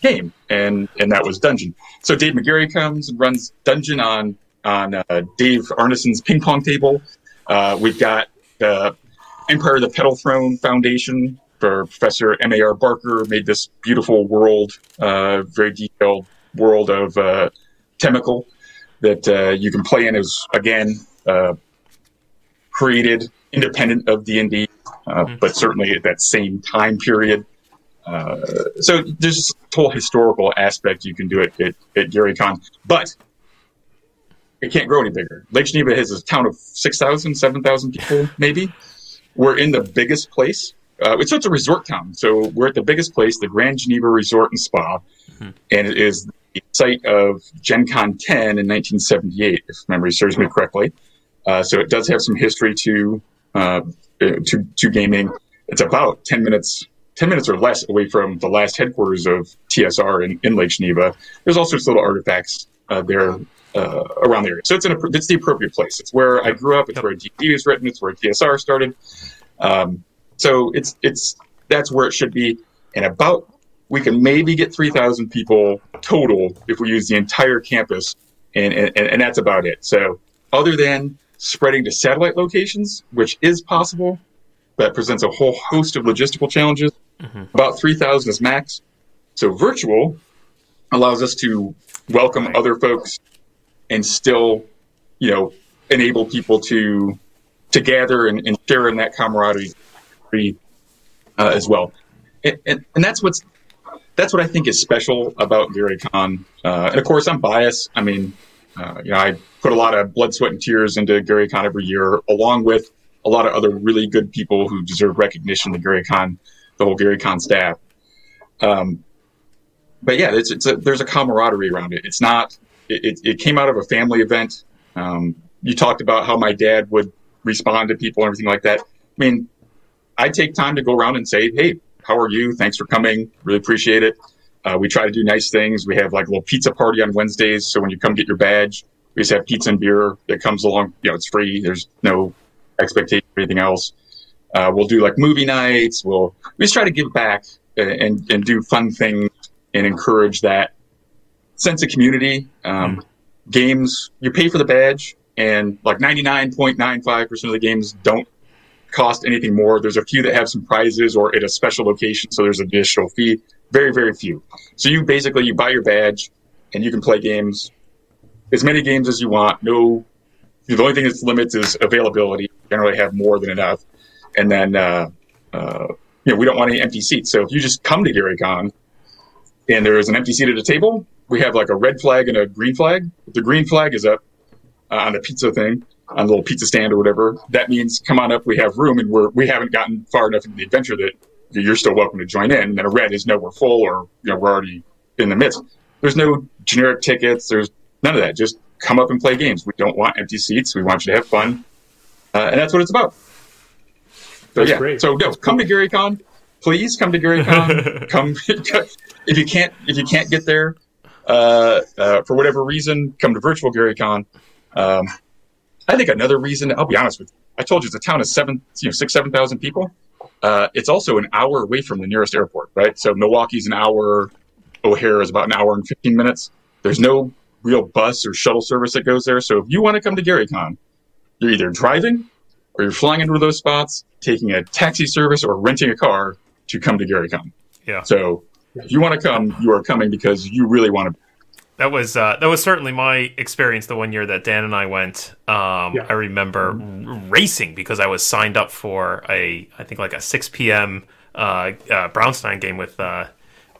game. And, and that was Dungeon. So Dave Megarry comes and runs Dungeon on, on uh, Dave Arneson's ping pong table. Uh, we've got the Empire of the Petal Throne Foundation for Professor M.A.R. Barker made this beautiful world, uh, very detailed world of uh, Tékumel that uh, you can play in is again uh, created independent of D and D, uh, mm-hmm. but certainly at that same time period. Uh, so there's a whole historical aspect you can do it at, at GaryCon, but it can't grow any bigger. Lake Geneva has a town of 6,000, 7,000 people, maybe. we're in the biggest place. Uh, it's, it's a resort town, so we're at the biggest place, the Grand Geneva Resort and Spa, mm-hmm. and it is the site of Gen Con 10 in 1978, if memory serves me correctly. Uh, so it does have some history to uh, to to gaming. It's about 10 minutes 10 minutes or less away from the last headquarters of TSR in, in Lake Geneva. There's all sorts of little artifacts uh, there uh, around the area. So it's, an, it's the appropriate place. It's where I grew up. It's where D&D was written. It's where TSR started. Um, so it's it's that's where it should be. And about we can maybe get 3,000 people total if we use the entire campus, and, and, and that's about it. So other than spreading to satellite locations, which is possible, that presents a whole host of logistical challenges. Mm-hmm. About 3,000 is max. So virtual allows us to welcome other folks and still, you know, enable people to to gather and, and share in that camaraderie uh, as well. And, and, that's what's that's what I think is special about GaryCon. Uh, and of course, I'm biased. I mean, uh, you know, I put a lot of blood, sweat, and tears into GaryCon every year, along with a lot of other really good people who deserve recognition. The GaryCon, the whole GaryCon staff. Um, but yeah, it's, it's a, there's a camaraderie around it. It's not. It, it came out of a family event. Um, you talked about how my dad would respond to people and everything like that. I mean, I take time to go around and say, "Hey, how are you? Thanks for coming. Really appreciate it." Uh, we try to do nice things. We have like a little pizza party on Wednesdays. So when you come get your badge, we just have pizza and beer that comes along. You know, it's free. There's no expectation or anything else. Uh, we'll do like movie nights. We'll we just try to give back and and do fun things and encourage that sense of community. Um, mm. Games you pay for the badge, and like ninety nine point nine five percent of the games don't cost anything more. There's a few that have some prizes or at a special location, so there's an additional fee. Very very few. So you basically you buy your badge and you can play games as many games as you want. No the only thing that limits is availability. Generally, have more than enough, and then uh, uh, you know we don't want any empty seats. So if you just come to GaryCon and there is an empty seat at a table, we have like a red flag and a green flag. The green flag is up uh, on the pizza thing, on the little pizza stand or whatever, that means come on up. We have room, and we're we haven't gotten far enough into the adventure that you're still welcome to join in. And then a red is no, we're full, or you know we're already in the midst. There's no generic tickets. There's none of that. Just come up and play games. We don't want empty seats. We want you to have fun, uh, and that's what it's about. So that's yeah, great. so no, that's come cool. to GaryCon. Please come to GaryCon. come if you can't if you can't get there uh, uh, for whatever reason, come to virtual GaryCon. Um, I think another reason. I'll be honest with you. I told you it's a town of seven, you know, six, seven thousand people. Uh, it's also an hour away from the nearest airport, right? So Milwaukee's an hour. O'Hare is about an hour and 15 minutes. There's no real bus or shuttle service that goes there. So if you want to come to GaryCon, you're either driving or you're flying into those spots, taking a taxi service or renting a car to come to GaryCon.
Yeah.
So if you want to come, you are coming because you really want to.
That was uh, that was certainly my experience the one year that Dan and I went. Um, yeah. I remember racing because I was signed up for a I think like a 6 p.m. Uh, uh, Braunstein game with uh,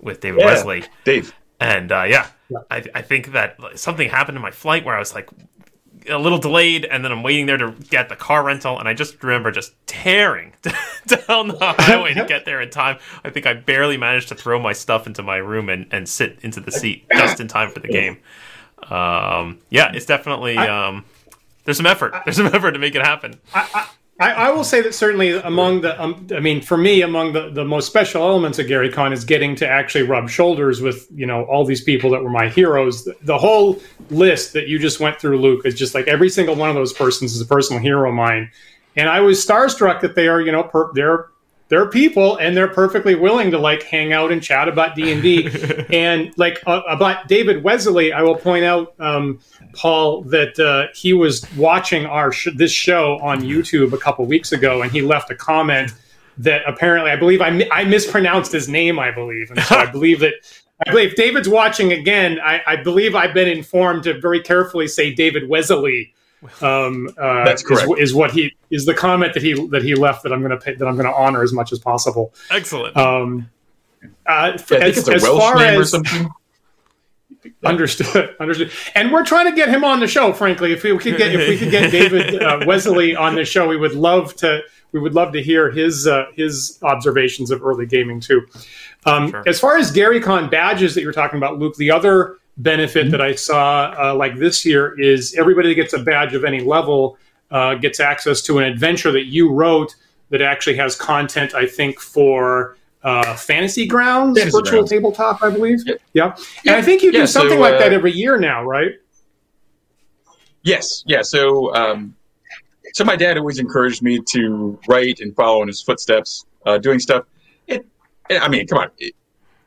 with David yeah. Wesely.
Dave.
And uh, yeah, I, I think that something happened in my flight where I was like a little delayed, and then I'm waiting there to get the car rental, and I just remember just tearing down the highway to get there in time. I think I barely managed to throw my stuff into my room and, and sit into the seat just in time for the game. Um, yeah, it's definitely um, there's some effort. There's some effort to make it happen.
I, I, I, will say that certainly among the, um, I mean, for me, among the, the most special elements of GaryCon is getting to actually rub shoulders with, you know, all these people that were my heroes. The, the whole list that you just went through, Luke, is just like every single one of those persons is a personal hero of mine. And I was starstruck that they are, you know, per, they're they're people and they're perfectly willing to like hang out and chat about d&d and like uh, about david Wesely i will point out um, paul that uh, he was watching our sh- this show on youtube a couple weeks ago and he left a comment that apparently i believe i, mi- I mispronounced his name i believe and so i believe that I believe David's watching again. I, I believe I've been informed to very carefully say David Wesely um,
uh, That's correct.
Is, is, what he is the comment that he that he left that I'm going to that I'm going to honor as much as possible.
Excellent.
Um, uh,
yeah, I think as, it's a Welsh name as, or something.
Understood. Understood. And we're trying to get him on the show. Frankly, if we could get if we could get David uh, Wesely on the show, we would love to. We would love to hear his uh, his observations of early gaming too. Um, sure. As far as Gary Con badges that you're talking about, Luke, the other benefit mm-hmm. that I saw uh, like this year is everybody that gets a badge of any level uh, gets access to an adventure that you wrote that actually has content. I think for uh, Fantasy Grounds Fantasy virtual Grounds. tabletop, I believe. Yeah. yeah. and I think you do yeah, something so, like that uh, every year now, right?
Yes, yeah. So, um, so my dad always encouraged me to write and follow in his footsteps, uh, doing stuff. It, I mean, come on. It,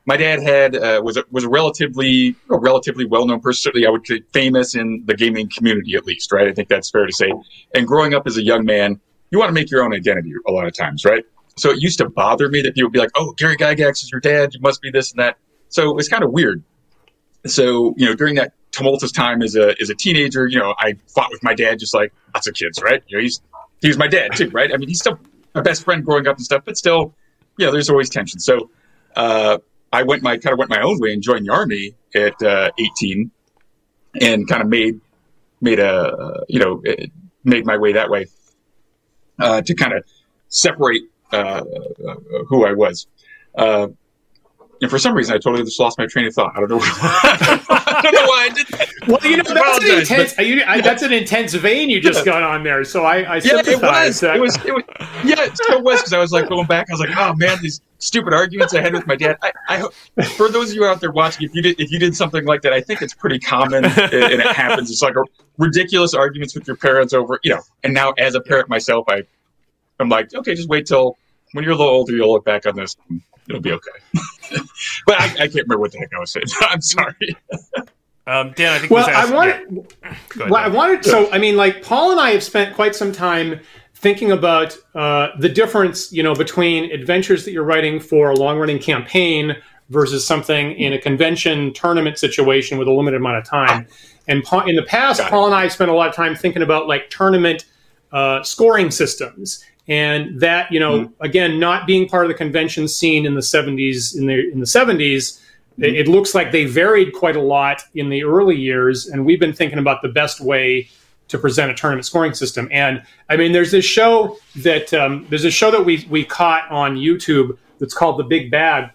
my dad had uh, was a, was a relatively a relatively well known person. Certainly, I would say famous in the gaming community, at least, right? I think that's fair to say. And growing up as a young man, you want to make your own identity a lot of times, right? So it used to bother me that people would be like, "Oh, Gary Gygax is your dad. You must be this and that." So it's kind of weird. So you know, during that tumultuous time as a as a teenager, you know, I fought with my dad just like lots of kids, right? You know, he's he was my dad too, right? I mean, he's still my best friend growing up and stuff, but still, you know, there's always tension. So uh, I went my kind of went my own way and joined the army at uh, 18, and kind of made made a you know made my way that way uh, to kind of separate uh, who I was. Uh, and for some reason, I totally just lost my train of thought. I don't know. I don't know why I did that.
Well, you know, that's an intense. But, you, I, that's an intense vein you just got on there. So I, I yeah,
it was, it was. It was. Yeah, it still was because I was like going back. I was like, oh man, these stupid arguments I had with my dad. I, I, for those of you out there watching, if you did, if you did something like that, I think it's pretty common and it happens. It's like a ridiculous arguments with your parents over, you know. And now, as a parent myself, I, I'm like, okay, just wait till when you're a little older, you'll look back on this. It'll be okay. but I, I, can't remember what the heck I was saying. I'm sorry.
Um, Dan, I think.
Well, I wanted. Yeah. Well, I wanted. So, I mean, like Paul and I have spent quite some time thinking about uh, the difference, you know, between adventures that you're writing for a long-running campaign versus something in a convention tournament situation with a limited amount of time. And in the past, Paul and I spent a lot of time thinking about like tournament uh, scoring systems and that you know mm-hmm. again not being part of the convention scene in the 70s in the in the 70s mm-hmm. it, it, looks like they varied quite a lot in the early years and we've been thinking about the best way to present a tournament scoring system and i mean there's this show that um, there's a show that we we caught on youtube that's called the big bad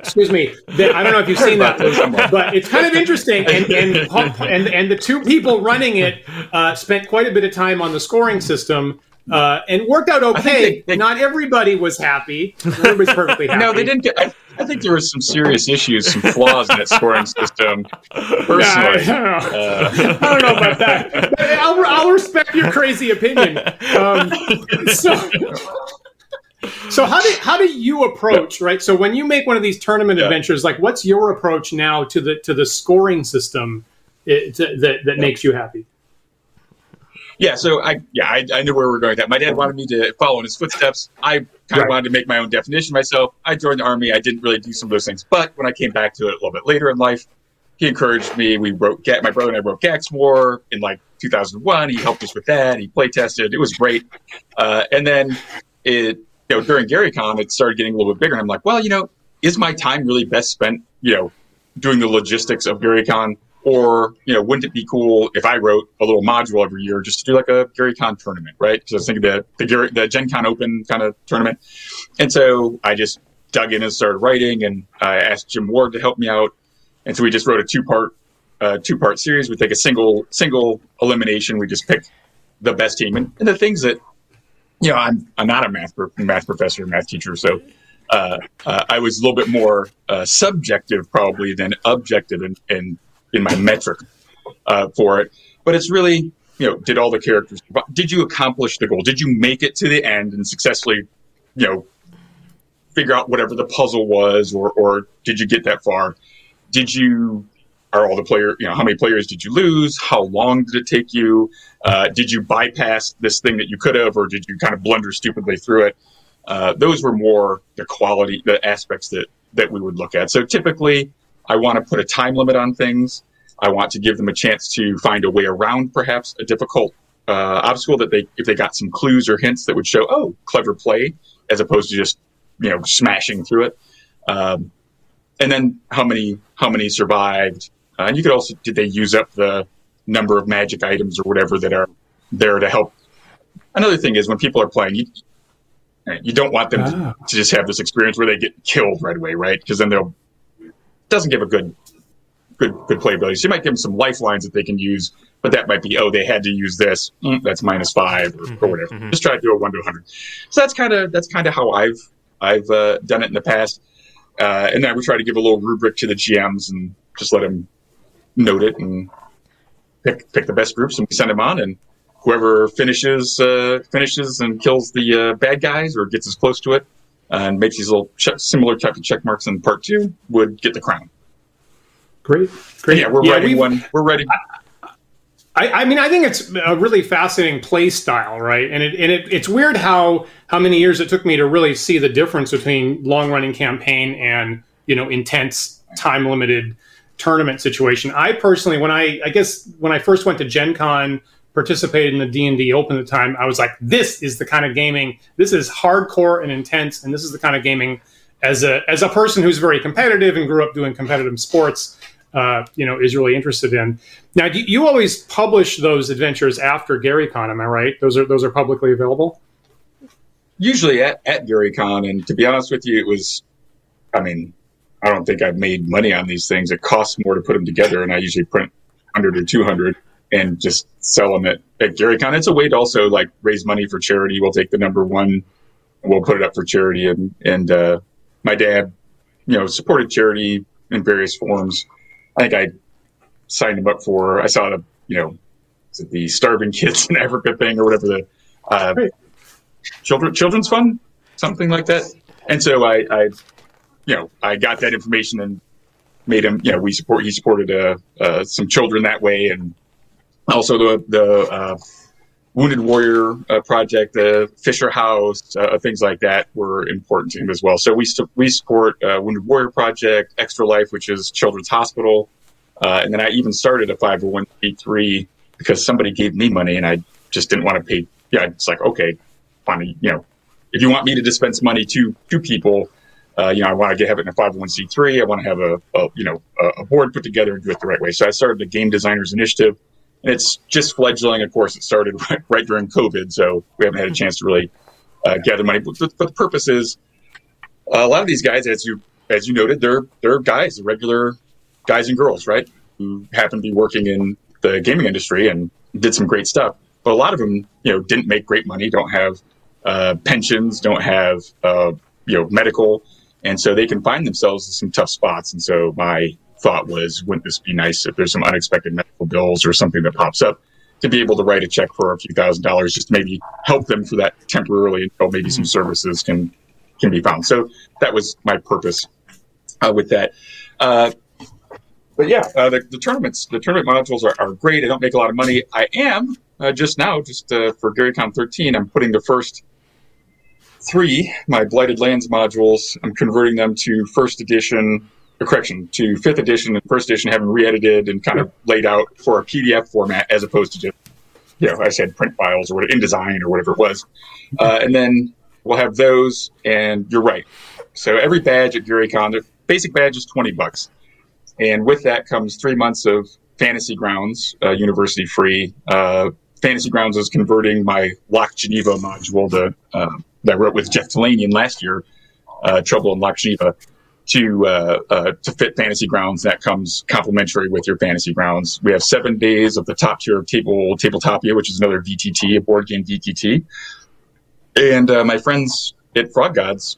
Excuse me. I don't know if you've seen that, but it's kind of interesting. And and and, and the two people running it uh, spent quite a bit of time on the scoring system. Uh, and worked out okay. They, they, Not everybody was happy. Everybody's perfectly happy.
No, they didn't get. I, I think there were some serious issues, some flaws in that scoring system. Personally,
yeah, I, don't uh, I, don't know about that. I'll, I'll respect your crazy opinion. Um, so, so how do how do you approach right? So when you make one of these tournament yeah. adventures, like what's your approach now to the to the scoring system it, to, that that yeah. makes you happy?
Yeah, so I yeah I, I knew where we were going with that. My dad wanted me to follow in his footsteps. I kind of wanted to make my own definition myself. I joined the army. I didn't really do some of those things, but when I came back to it a little bit later in life, he encouraged me. We wrote my brother and I wrote Gax War in like 2001. He helped us with that. He play tested. It was great. Uh, and then it you know, during GaryCon, it started getting a little bit bigger. And I'm like, well, you know, is my time really best spent, you know, doing the logistics of GaryCon? Or, you know, wouldn't it be cool if I wrote a little module every year just to do like a GaryCon tournament, right? Because I was thinking the, the, Gary, the Gen Con Open kind of tournament. And so I just dug in and started writing and I asked Jim Ward to help me out. And so we just wrote a two part, uh, two part series. We take a single, single elimination. We just pick the best team and, and the things that you know, I'm I'm not a math math professor, math teacher, so uh, uh, I was a little bit more uh, subjective probably than objective in in, in my metric uh, for it. But it's really, you know, did all the characters did you accomplish the goal? Did you make it to the end and successfully, you know, figure out whatever the puzzle was, or or did you get that far? Did you are all the player you know how many players did you lose? How long did it take you? Uh, did you bypass this thing that you could have or did you kind of blunder stupidly through it? Uh, those were more the quality the aspects that that we would look at. So typically i want to put a time limit on things. I want to give them a chance to find a way around perhaps a difficult uh, obstacle that they if they got some clues or hints that would show oh clever play as opposed to just you know smashing through it. Um, and then how many how many survived. Uh, and you could also did they use up the number of magic items or whatever that are there to help. Another thing is when people are playing, you you don't want them ah. to, to, just have this experience where they get killed right away, right? Because then they'll doesn't give a good good good playability. So you might give them some lifelines that they can use, but that might be oh they had to use this mm, that's minus five or, mm-hmm, or whatever. Mm-hmm. Just try to do a one to hundred. So that's kind of that's kind of how I've I've uh, done it in the past. Uh, and then we try to give a little rubric to the GMs and just let them note it and pick pick the best groups and we send them on and whoever finishes uh, finishes and kills the uh, bad guys or gets as close to it and makes these little similar type of check marks in part two would get the crown.
Great, great.
yeah, we're yeah, ready. One, we're ready.
I, I, mean, I think it's a really fascinating play style, right? And it and it, it's weird how how many years it took me to really see the difference between long running campaign and you know intense time limited tournament situation. I personally, when I I guess when I first went to Gen Con, participated in the D and D Open at the time, I was like, this is the kind of gaming. This is hardcore and intense, and this is the kind of gaming. As a as a person who's very competitive and grew up doing competitive sports, uh, you know, is really interested in. Now, you, you always publish those adventures after GaryCon, am I right? Those are those are publicly available.
Usually at, at GaryCon, and to be honest with you, it was, I mean, I don't think I've made money on these things. It costs more to put them together, and I usually print 100 or 200 and just sell them at, at GaryCon. It's a way to also like raise money for charity. We'll take the number one we'll put it up for charity. And, and, uh, my dad, you know, supported charity in various forms. I think I signed him up for, I saw the, you know, the starving kids in Africa thing or whatever the, uh, children, children's fund, something like that. And so I, I, you know, I got that information and made him, you know, we support, he supported, uh, uh, some children that way and also the the uh, Wounded Warrior uh, project, the Fisher House, uh, things like that were important to him as well. So we st- we support uh, Wounded Warrior project, Extra Life, which is Children's Hospital, uh, and then I even started a 501c3 because somebody gave me money and I just didn't want to pay. Yeah, it's like okay, fine, you know, if you want me to dispense money to to people. Uh, you know, I want to have it in a 501c3. I want to have a, a you know a board put together and do it the right way. So I started the Game Designers Initiative, and it's just fledgling. Of course, it started right, during COVID, so we haven't had a chance to really uh, gather money. But, but, the purpose is uh, a lot of these guys, as you as you noted, they're they're guys, regular guys and girls, right, who happen to be working in the gaming industry and did some great stuff. But a lot of them, you know, didn't make great money, don't have uh, pensions, don't have uh, you know medical, and so they can find themselves in some tough spots. And so my thought was, wouldn't this be nice if there's some unexpected medical bills or something that pops up to be able to write a check for a few thousand dollars, just maybe help them for that temporarily until maybe some mm-hmm. services can can be found. So that was my purpose uh, with that. Uh, but yeah, uh, the, the, tournaments, the tournament modules are, are, great. I don't make a lot of money. I am uh, just now, just uh, for GaryCon 13, I'm putting the first three, my Blighted Lands modules, I'm converting them to first edition correction to fifth edition and first edition having re-edited and kind of laid out for a PDF format as opposed to just you know I said print files or in InDesign or whatever it was, uh, and then we'll have those. And you're right. So every badge at GaryCon, the basic badge is twenty bucks, and with that comes three months of Fantasy Grounds uh, University free. Uh, Fantasy Grounds is converting my Lock Geneva module to, uh, that I wrote with Jeff Talanian last year, uh, Trouble in Lock to uh, uh, to fit Fantasy Grounds. That comes complimentary with your Fantasy Grounds. We have seven days of the top tier of table Tabletopia, which is another VTT, a board game VTT. And uh, my friends at Frog Gods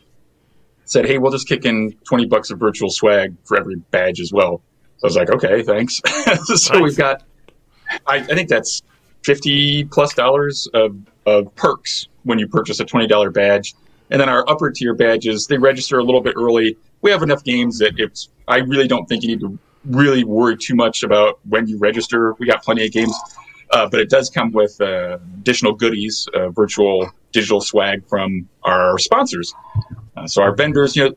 said, "Hey, we'll just kick in twenty bucks of virtual swag for every badge as well." So I was like, "Okay, thanks." so nice. we've got, I, I think that's fifty plus dollars of, of perks when you purchase a twenty dollar badge. And then our upper tier badges, they register a little bit early we have enough games that it's. I really don't think you need to really worry too much about when you register. We got plenty of games, uh, but it does come with uh, additional goodies, uh, virtual digital swag from our sponsors. Uh, so our vendors, you know,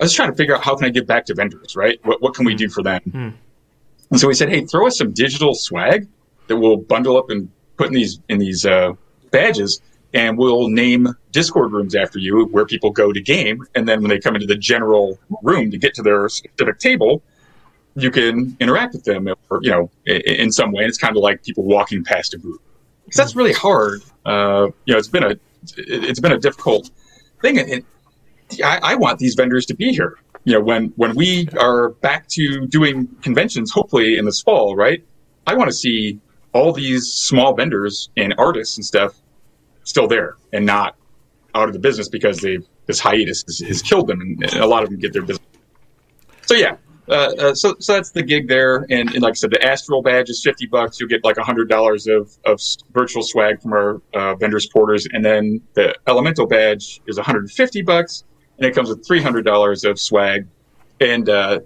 I was trying to figure out how can I give back to vendors, right? What what can we do for them? Mm. And so we said, hey, throw us some digital swag that we'll bundle up and put in these in these uh, badges and we'll name Discord rooms after you where people go to game. And then when they come into the general room to get to their specific table, you can interact with them, or, you know, in, some way. And it's kind of like people walking past a group. Because that's really hard. Uh, you know, it's been a it's been a difficult thing. And I, I want these vendors to be here. You know, when when we are back to doing conventions, hopefully in this fall, right? I want to see all these small vendors and artists and stuff still there and not out of the business because they this hiatus has, has killed them and, and, a lot of them get their business. So yeah, uh, uh, so so that's the gig there, and, and, like I said, the Astral badge is fifty bucks. You'll get like hundred dollars of of virtual swag from our uh, vendor supporters, and then the Elemental badge is one hundred and fifty bucks, and it comes with three hundred dollars of swag, and uh,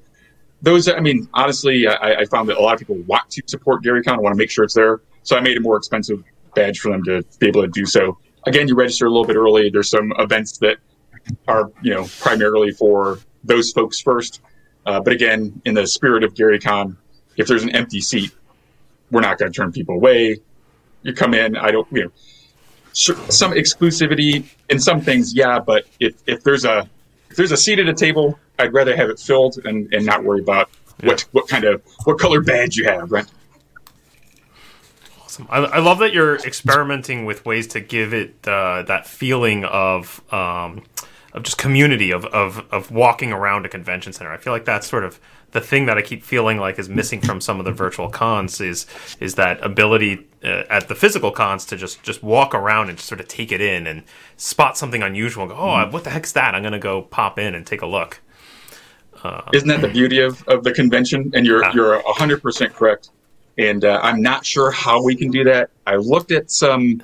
those. I mean, honestly, I, I, found that a lot of people want to support GaryCon, want to make sure it's there, so I made a more expensive badge for them to be able to do so. Again, you register a little bit early. There's some events that are, you know, primarily for those folks first. Uh, but again, in the spirit of GaryCon, if there's an empty seat, we're not going to turn people away. You come in, I don't, you know, some exclusivity in some things, yeah. But if, if there's a if there's a seat at a table, I'd rather have it filled and, and not worry about yeah. what what kind of what color badge you have, right?
Awesome. I, I, love that you're experimenting with ways to give it uh, that feeling of um, of just community of, of of walking around a convention center. I feel like that's sort of the thing that I keep feeling like is missing from some of the virtual cons is is that ability uh, at the physical cons to just just walk around and just sort of take it in and spot something unusual and go, oh, what the heck's that? I'm gonna go pop in and take a look.
Uh, Isn't that the beauty of, of the convention? And you're uh, you're hundred percent correct and uh, I'm not sure how we can do that. I looked at some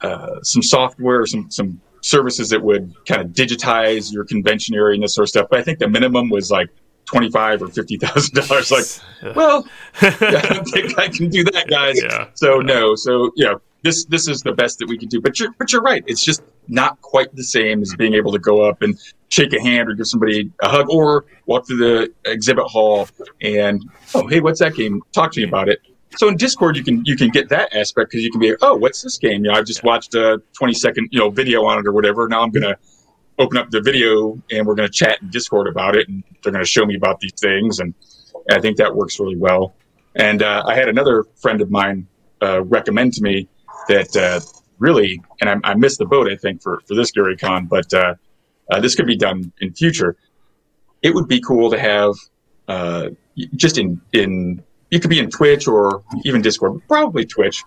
uh, some software, some some services that would kind of digitize your convention area and this sort of stuff, but I think the minimum was like twenty five or fifty thousand dollars. Like, well, I don't think I can do that, guys. Yeah. So no, so know, this this is the best that we can do. But you're but you're right. It's just not quite the same as being able to go up and shake a hand or give somebody a hug or walk through the exhibit hall and oh hey what's that game talk to me about it so in discord you can you can get that aspect because you can be oh what's this game you know i've just watched a 20 second you know video on it or whatever now i'm gonna open up the video and we're gonna chat in discord about it and they're gonna show me about these things and i think that works really well and uh, i had another friend of mine uh, recommend to me that uh, really and I, I, missed the boat i think for for this gary con but uh, uh, this could be done in future. It would be cool to have uh, just in in you could be in Twitch or even Discord, probably Twitch.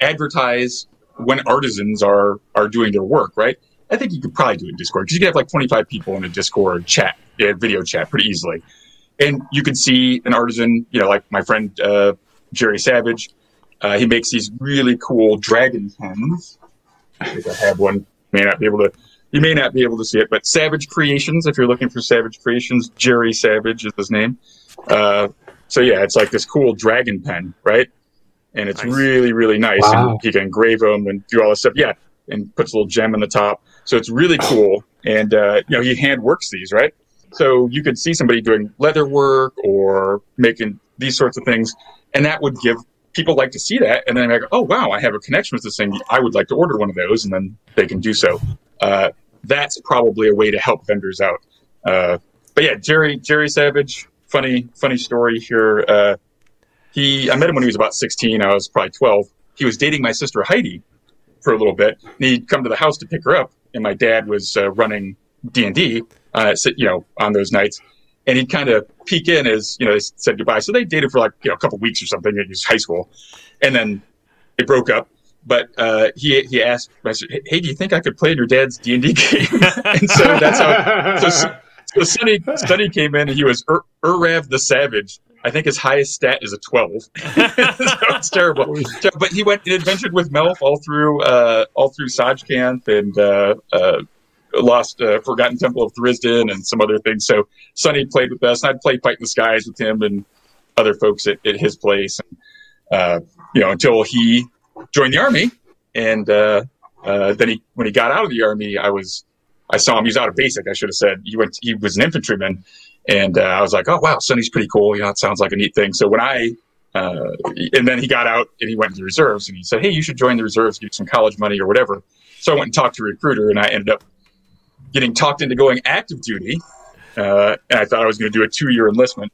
Advertise when artisans are are doing their work, right? I think you could probably do it in Discord because you could have like 25 people in a Discord chat, yeah, video chat, pretty easily, and you could see an artisan, you know, like my friend uh, Jerry Savage. Uh, he makes these really cool dragon pens. I think I have one may not be able to you may not be able to see it, but Savage Creations, if you're looking for Savage Creations, Jerry Savage is his name. Uh, so yeah, it's like this cool dragon pen, right? And it's nice. really, really nice. Wow. And he can engrave them and do all this stuff. Yeah, and puts a little gem in the top. So it's really cool. And uh, you know, he hand works these, right? So you could see somebody doing leather work or making these sorts of things, and that would give people like to see that, and then I go, oh wow, I have a connection with this thing. I would like to order one of those, and then they can do so. Uh, that's probably a way to help vendors out. Uh, but yeah, Jerry Jerry Savage, funny funny story here. He I met him when he was about 16. I was probably 12. He was dating my sister Heidi for a little bit, and he'd come to the house to pick her up, and my dad was uh, running D and D, uh, you know, on those nights and he'd kind of peek in as you know they said goodbye. So they dated for like you know a couple weeks or something. It was high school, and then they broke up. But uh, he he asked, "Hey, do you think I could play in your dad's D and D game?" and so that's how. So, so Sonny Sonny came in, and he was Ur- Urav the Savage. I think his highest stat is a twelve. so it's terrible. But he went and adventured with Melf all through uh, all through Saj Camp and uh, uh lost uh, Forgotten Temple of Tharizdun and some other things. So Sonny played with us, and I'd play Fight in the Skies with him and other folks at, at his place. And, uh, you know, until he joined the army, and uh, uh, then he when he got out of the army, I was I saw him. He's out of basic. I should have said he went. He was an infantryman, and uh, I was like, oh wow, Sonny's pretty cool. You know, it sounds like a neat thing. So when I uh, and then he got out and he went to the reserves and he said, "Hey, you should join the reserves, get some college money or whatever." So I went and talked to a recruiter, and I ended up getting talked into going active duty. Uh, and I thought I was going to do a two-year enlistment.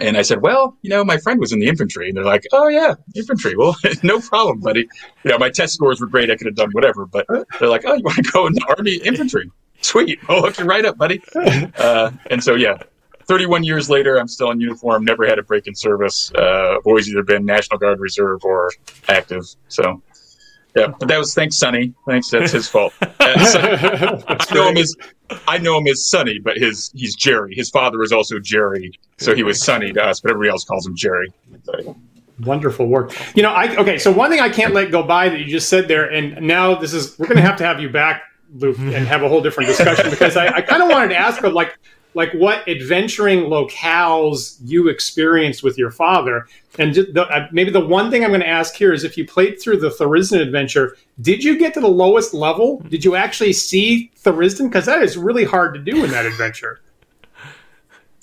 And I said, "Well, you know, my friend was in the infantry." And they're like, "Oh yeah, infantry. Well, no problem, buddy. You know, my test scores were great. I could have done whatever." But they're like, "Oh, you want to go in the army infantry? Sweet. I'll hook you right up, buddy." Uh, and so, yeah, 31 years later, I'm still in uniform. Never had a break in service. Uh, I've always either been National Guard Reserve or active. So, yeah, but that was thanks Sonny. Thanks, that's his fault. Uh, Sonny, I know him as I know him as Sonny, but his he's Jerry. His father was also Jerry, so he was Sonny to us, but everybody else calls him Jerry. So,
Wonderful work. You know, I okay. So one thing I can't let go by that you just said there, and now this is we're going to have to have you back, Luke, and have a whole different discussion because I, I kind of wanted to ask, her, like, like what adventuring locales you experienced with your father. And the, uh, maybe the one thing I'm going to ask here is if you played through the Tharizdun adventure, did you get to the lowest level? Did you actually see Tharizdun? Because that is really hard to do in that adventure.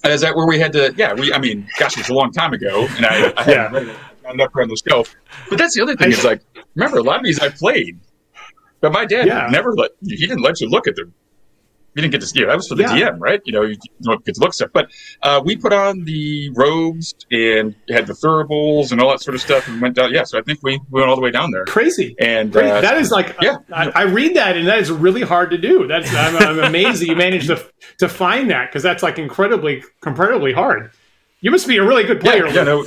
Is that where we had to? Yeah, we. I mean, gosh, it was a long time ago, and I, I had yeah. up on the shelf. But that's the other thing I, is like, remember a lot of these I played, but my dad yeah. never let he didn't let you look at them you didn't get to see it. That was for the yeah. DM, right? You know, you don't get to look stuff. But uh, we put on the robes and had the thuribles and all that sort of stuff and went down. Yeah, so I think we, we went all the way down there.
Crazy.
And
Crazy. Uh, that is like, yeah. I, I, read that and that is really hard to do. That's I'm, I'm amazed that you managed to to find that because that's like incredibly, incredibly hard. You must be a really good player. Yeah, yeah no.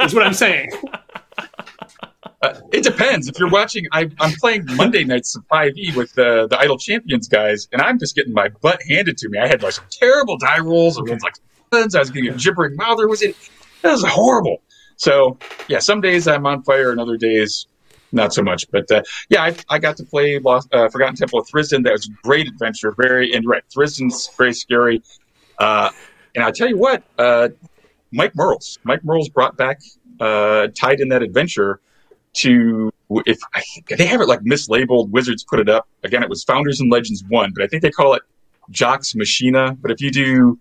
is what I'm saying.
Uh, it depends. If you're watching, I, am playing Monday nights of 5e with the the Idle Champions guys, and I'm just getting my butt handed to me. I had like some terrible die rolls. Was like I was getting a gibbering mouth. Was it. That was horrible. So yeah, some days I'm on fire, and other days not so much. But uh, yeah, I, I, got to play Lost, uh, Forgotten Temple of Tharizdun. That was a great adventure. Very and right, Tharizdun's very scary. Uh, and I'll tell you what, uh, Mike Mearls. Mike Mearls brought back uh, tied in that adventure to if I, they have it like mislabeled. Wizards put it up again. It was Founders and Legends one, but I think they call it Jocks Machina. But if you do,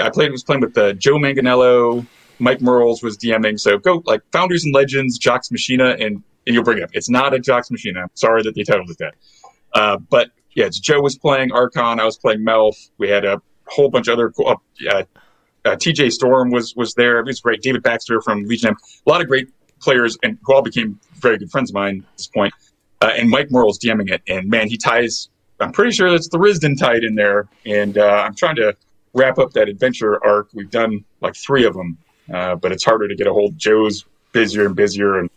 I played was playing with uh, Joe Manganiello, Mike Mearls was DMing. So go like Founders and Legends, Jocks Machina, and and you'll bring it up. It's not a Jocks Machina. I'm sorry that they titled it that. Uh, but yeah, Joe was playing Arkhan. I was playing Melf. We had a whole bunch of other cool. Uh, uh, TJ Storm was was there. It was great. David Baxter from Legion. A lot of great players, and who all became very good friends of mine at this point. Uh, and Mike Mearls DMing it, and man, he ties. I'm pretty sure that's Tharizdun tied in there, and uh, I'm trying to wrap up that adventure arc. We've done like three of them, uh, but it's harder to get a hold. Joe's busier and busier, and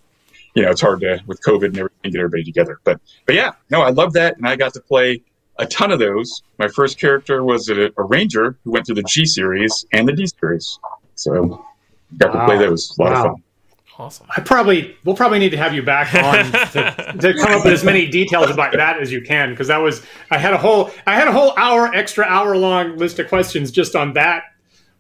you know it's hard to with COVID and everything get everybody together. But but yeah, no, I love that, and I got to play a ton of those. My first character was a, a ranger who went through the G series and the D series, so got wow. to play those. A lot wow. of fun.
Awesome.
I probably we'll probably need to have you back on to, to come up with as many details about that as you can because that was I had a whole I had a whole hour extra hour long list of questions just on that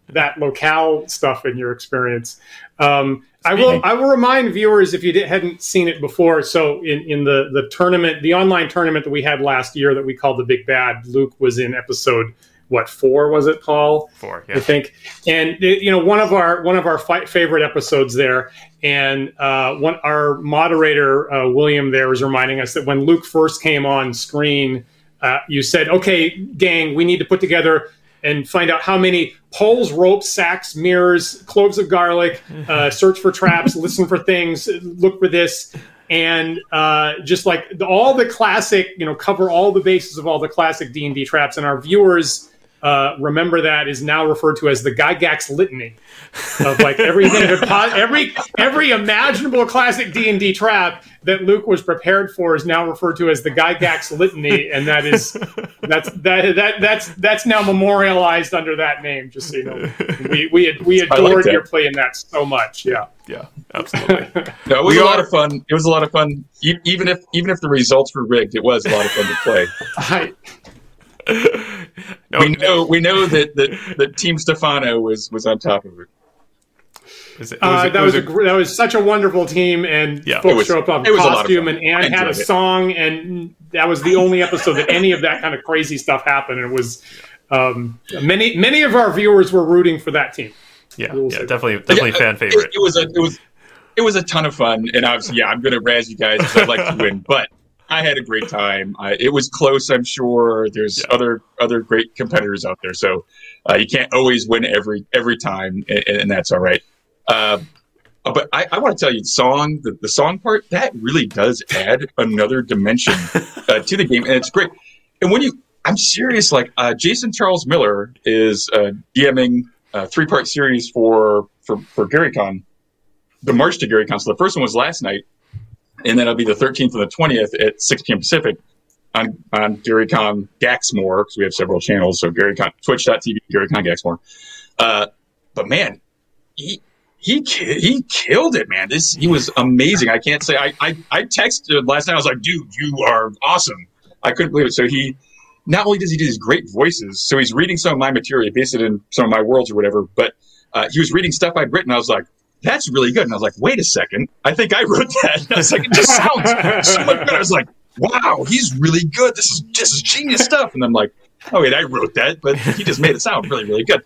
that locale stuff in your experience. Um, I will I will remind viewers if you did, hadn't seen it before. So in, in the the tournament, the online tournament that we had last year that we called the Big Bad, Luke was in episode what four was it, Paul?
Four, yeah.
I think. And you know, one of our one of our fi- favorite episodes there, and uh, one our moderator uh, William there was reminding us that when Luke first came on screen, uh, you said, "Okay, gang, we need to put together." And find out how many poles, ropes, sacks, mirrors, cloves of garlic, uh, search for traps, listen for things, look for this, and uh, just like all the classic, you know, cover all the bases of all the classic D and D traps. And our viewers uh, remember that is now referred to as the Gygax litany of like everything every every imaginable classic D and D trap that Luke was prepared for is now referred to as the Gygax litany, and that is that's that that that's that's now memorialized under that name. Just so you know, we we we adored your play in that so much. Yeah,
yeah, absolutely.
no, it was we a are, lot of fun. It was a lot of fun, even if even if the results were rigged. It was a lot of fun to play.
I,
no, we know we know that, that that Team Stefano was was on top of it.
Was it, was uh, that was, was a, that was such a wonderful team, and yeah, folks showed up on costume, and Anne had a it. song, and that was the only episode that any of that kind of crazy stuff happened. It was um, many many of our viewers were rooting for that team.
Yeah, yeah, definitely, definitely yeah, fan favorite.
It, it, was a it was it was a ton of fun, and obviously, yeah, I'm going to razz you guys because I'd like to win, but I had a great time. I, it was close, I'm sure. There's yeah. other other great competitors out there, so uh, you can't always win every every time, and, and that's all right. Uh, but I, I want to tell you, song the, the song part that really does add another dimension uh, to the game, and it's great. And when you, I'm serious. Like uh, Jason Charles Miller is uh, DMing a three part series for for for GaryCon, the March to GaryCon. So the first one was last night, and then it'll be the 13th and the 20th at 6 p.m. Pacific on on GaryCon Gaxmore because we have several channels. So GaryCon Twitch.tv GaryCon Gaxmore. Uh, but man, he he he killed it, man. This he was amazing. I can't say I I, I texted last night. I was like, dude, you are awesome. I couldn't believe it. So he not only does he do these great voices, so he's reading some of my material, based it in some of my worlds or whatever, but uh, he was reading stuff I'd written. I was like, that's really good. And I was like, wait a second, I think I wrote that. And I was like, it just sounds so much better. I was like, wow, he's really good. This is just genius stuff. And I'm like, oh wait, I wrote that, but he just made it sound really, really good.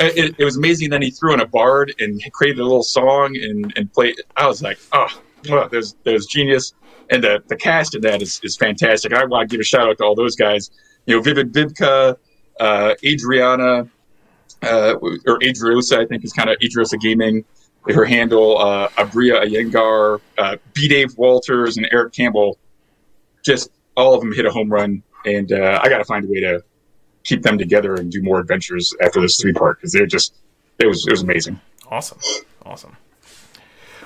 It, it was amazing. Then he threw in a bard and created a little song and, and played. I was like, oh, oh there's there's genius. And the, the cast of that is, is fantastic. I want to give a shout out to all those guys. You know, Vivid Vivka, uh, Adriana, uh, or Adriosa, I think is kind of Adriosa Gaming her handle, uh, Abria Iyengar, uh, B. Dave Walters, and Eric Campbell. Just all of them hit a home run, and uh, I got to find a way to keep them together and do more adventures after this three part because they're just it was it was amazing.
Awesome, awesome.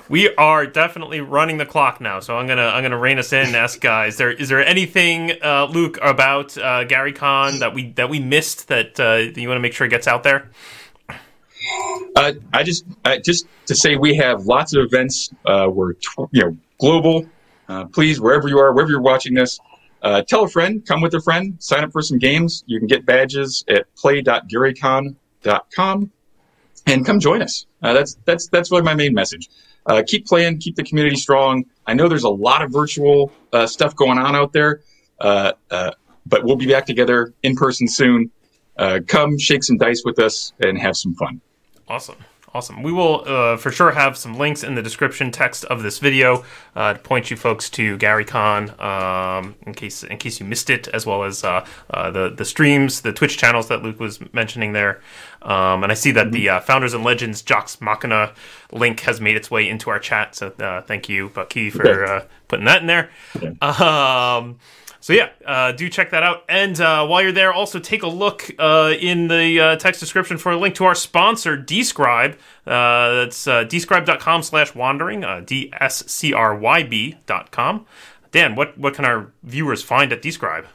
We are definitely running the clock now, so I'm gonna I'm gonna rein us in and ask guys. There is there anything, uh, Luke, about uh, GaryCon that we that we missed that, uh, that you want to make sure gets out there?
Uh, I just uh, just to say we have lots of events. Uh, we're tw- you know global. Uh, please, wherever you are, wherever you're watching this, uh, tell a friend, come with a friend, sign up for some games. You can get badges at play.garycon.com and come join us. Uh, that's that's that's really my main message. keep playing, keep the community strong. I know there's a lot of virtual stuff going on out there, but we'll be back together in person soon. come shake some dice with us and have some fun.
Awesome. Awesome. We will uh, for sure have some links in the description text of this video uh, to point you folks to GaryCon um, in case in case you missed it, as well as uh, uh the the streams, the Twitch channels that Luke was mentioning there. Um, and I see that the uh, Founders and Legends Jocks Machina link has made its way into our chat. So uh, thank you, Bucky, for putting that in there. Um, so yeah, uh, do check that out. And uh, while you're there, also take a look uh, in the uh, text description for a link to our sponsor, Dscryb. Uh, that's uh, dscryb.com slash wandering, uh, D-S-C-R-Y-B dot com. Dan, what, what can our viewers find at Dscryb?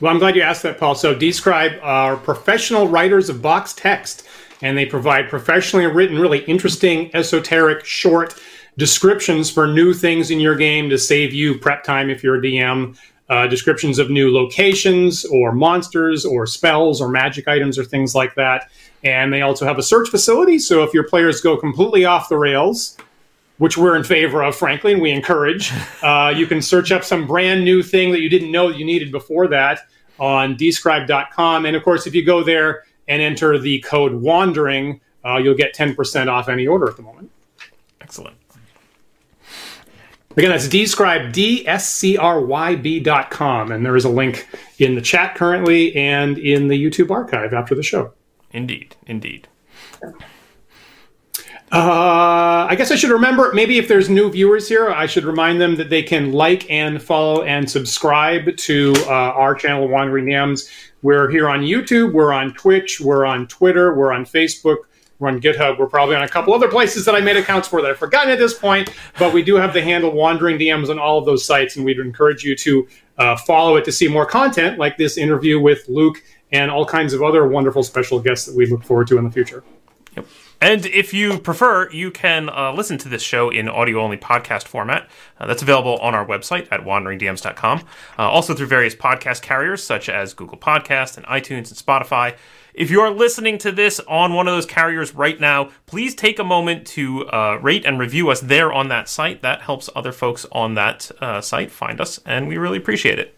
Well, I'm glad you asked that, Paul. So Dscryb are professional writers of box text, and they provide professionally written, really interesting, esoteric, short descriptions for new things in your game to save you prep time if you're a DM uh, descriptions of new locations or monsters or spells or magic items or things like that. And they also have a search facility. So if your players go completely off the rails, which we're in favor of, frankly, and we encourage, uh, you can search up some brand new thing that you didn't know that you needed before that on dscryb.com. And of course, if you go there and enter the code WANDERING, uh, you'll get 10% off any order at the moment.
Excellent.
Again, that's Dscryb, D-S-C-R-Y-B dot com. And there is a link in the chat currently and in the YouTube archive after the show.
Indeed, indeed.
Uh, I guess I should remember, maybe if there's new viewers here, I should remind them that they can like and follow and subscribe to uh, our channel, Wandering DMs. We're here on YouTube, we're on Twitch, we're on Twitter, we're on Facebook, we're on GitHub. We're probably on a couple other places that I made accounts for that I've forgotten at this point, but we do have the handle Wandering DMs on all of those sites, and we'd encourage you to uh, follow it to see more content like this interview with Luke and all kinds of other wonderful special guests that we look forward to in the future.
Yep. And if you prefer, you can uh, listen to this show in audio only podcast format. Uh, that's available on our website at wanderingdms.com. Uh, also through various podcast carriers such as Google Podcast and iTunes and Spotify. If you are listening to this on one of those carriers right now, please take a moment to uh, rate and review us there on that site. That helps other folks on that uh, site find us, and we really appreciate it.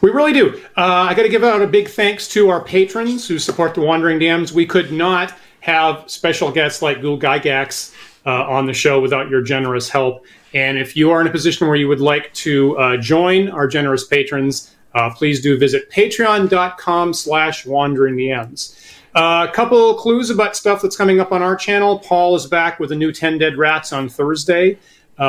We really do. Uh, I got to give out a big thanks to our patrons who support the Wandering DMs. We could not have special guests like Gul Gygax uh, on the show without your generous help. And if you are in a position where you would like to uh, join our generous patrons, uh, please do visit patreon.com slash wandering DMs. Uh, a couple clues about stuff that's coming up on our channel. Paul is back with a new 10 Dead Rats on Thursday. Uh,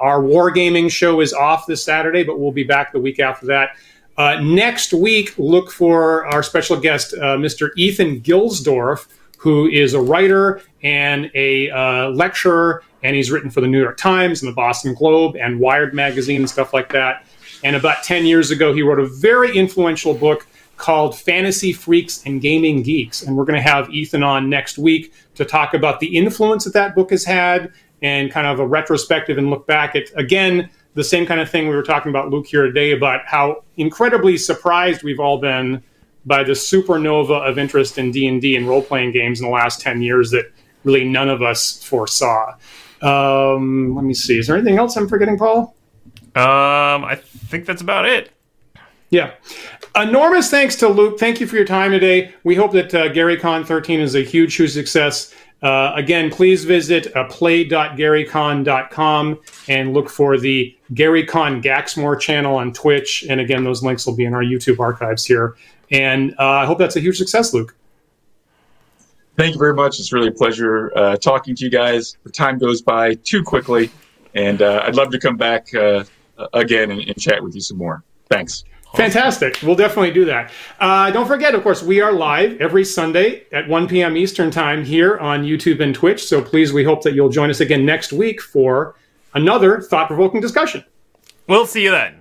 our wargaming show is off this Saturday, but we'll be back the week after that. Uh, next week, look for our special guest, uh, Mr. Ethan Gilsdorf, who is a writer and a uh, lecturer, and he's written for the New York Times and the Boston Globe and Wired magazine and stuff like that. And about 10 years ago, he wrote a very influential book called Fantasy Freaks and Gaming Geeks. And we're going to have Ethan on next week to talk about the influence that that book has had and kind of a retrospective and look back at, again, the same kind of thing we were talking about, Luke, here today about how incredibly surprised we've all been by the supernova of interest in D&D and role-playing games in the last 10 years that really none of us foresaw. Um, let me see. Is there anything else I'm forgetting, Paul?
Um, I think that's about it.
Yeah. Enormous thanks to Luke. Thank you for your time today. We hope that uh, GaryCon 13 is a huge, huge success. Uh, again, please visit uh, play.garycon.com and look for the GaryCon Gaxmore channel on Twitch. And again, those links will be in our YouTube archives here. And uh, I hope that's a huge success, Luke.
Thank you very much. It's really a pleasure uh, talking to you guys. The time goes by too quickly, and uh, I'd love to come back uh, again and, and chat with you some more. Thanks.
Fantastic. We'll definitely do that. Uh, don't forget, of course, we are live every Sunday at 1 p.m. Eastern Time here on YouTube and Twitch. So please, we hope that you'll join us again next week for another thought provoking discussion.
We'll see you then.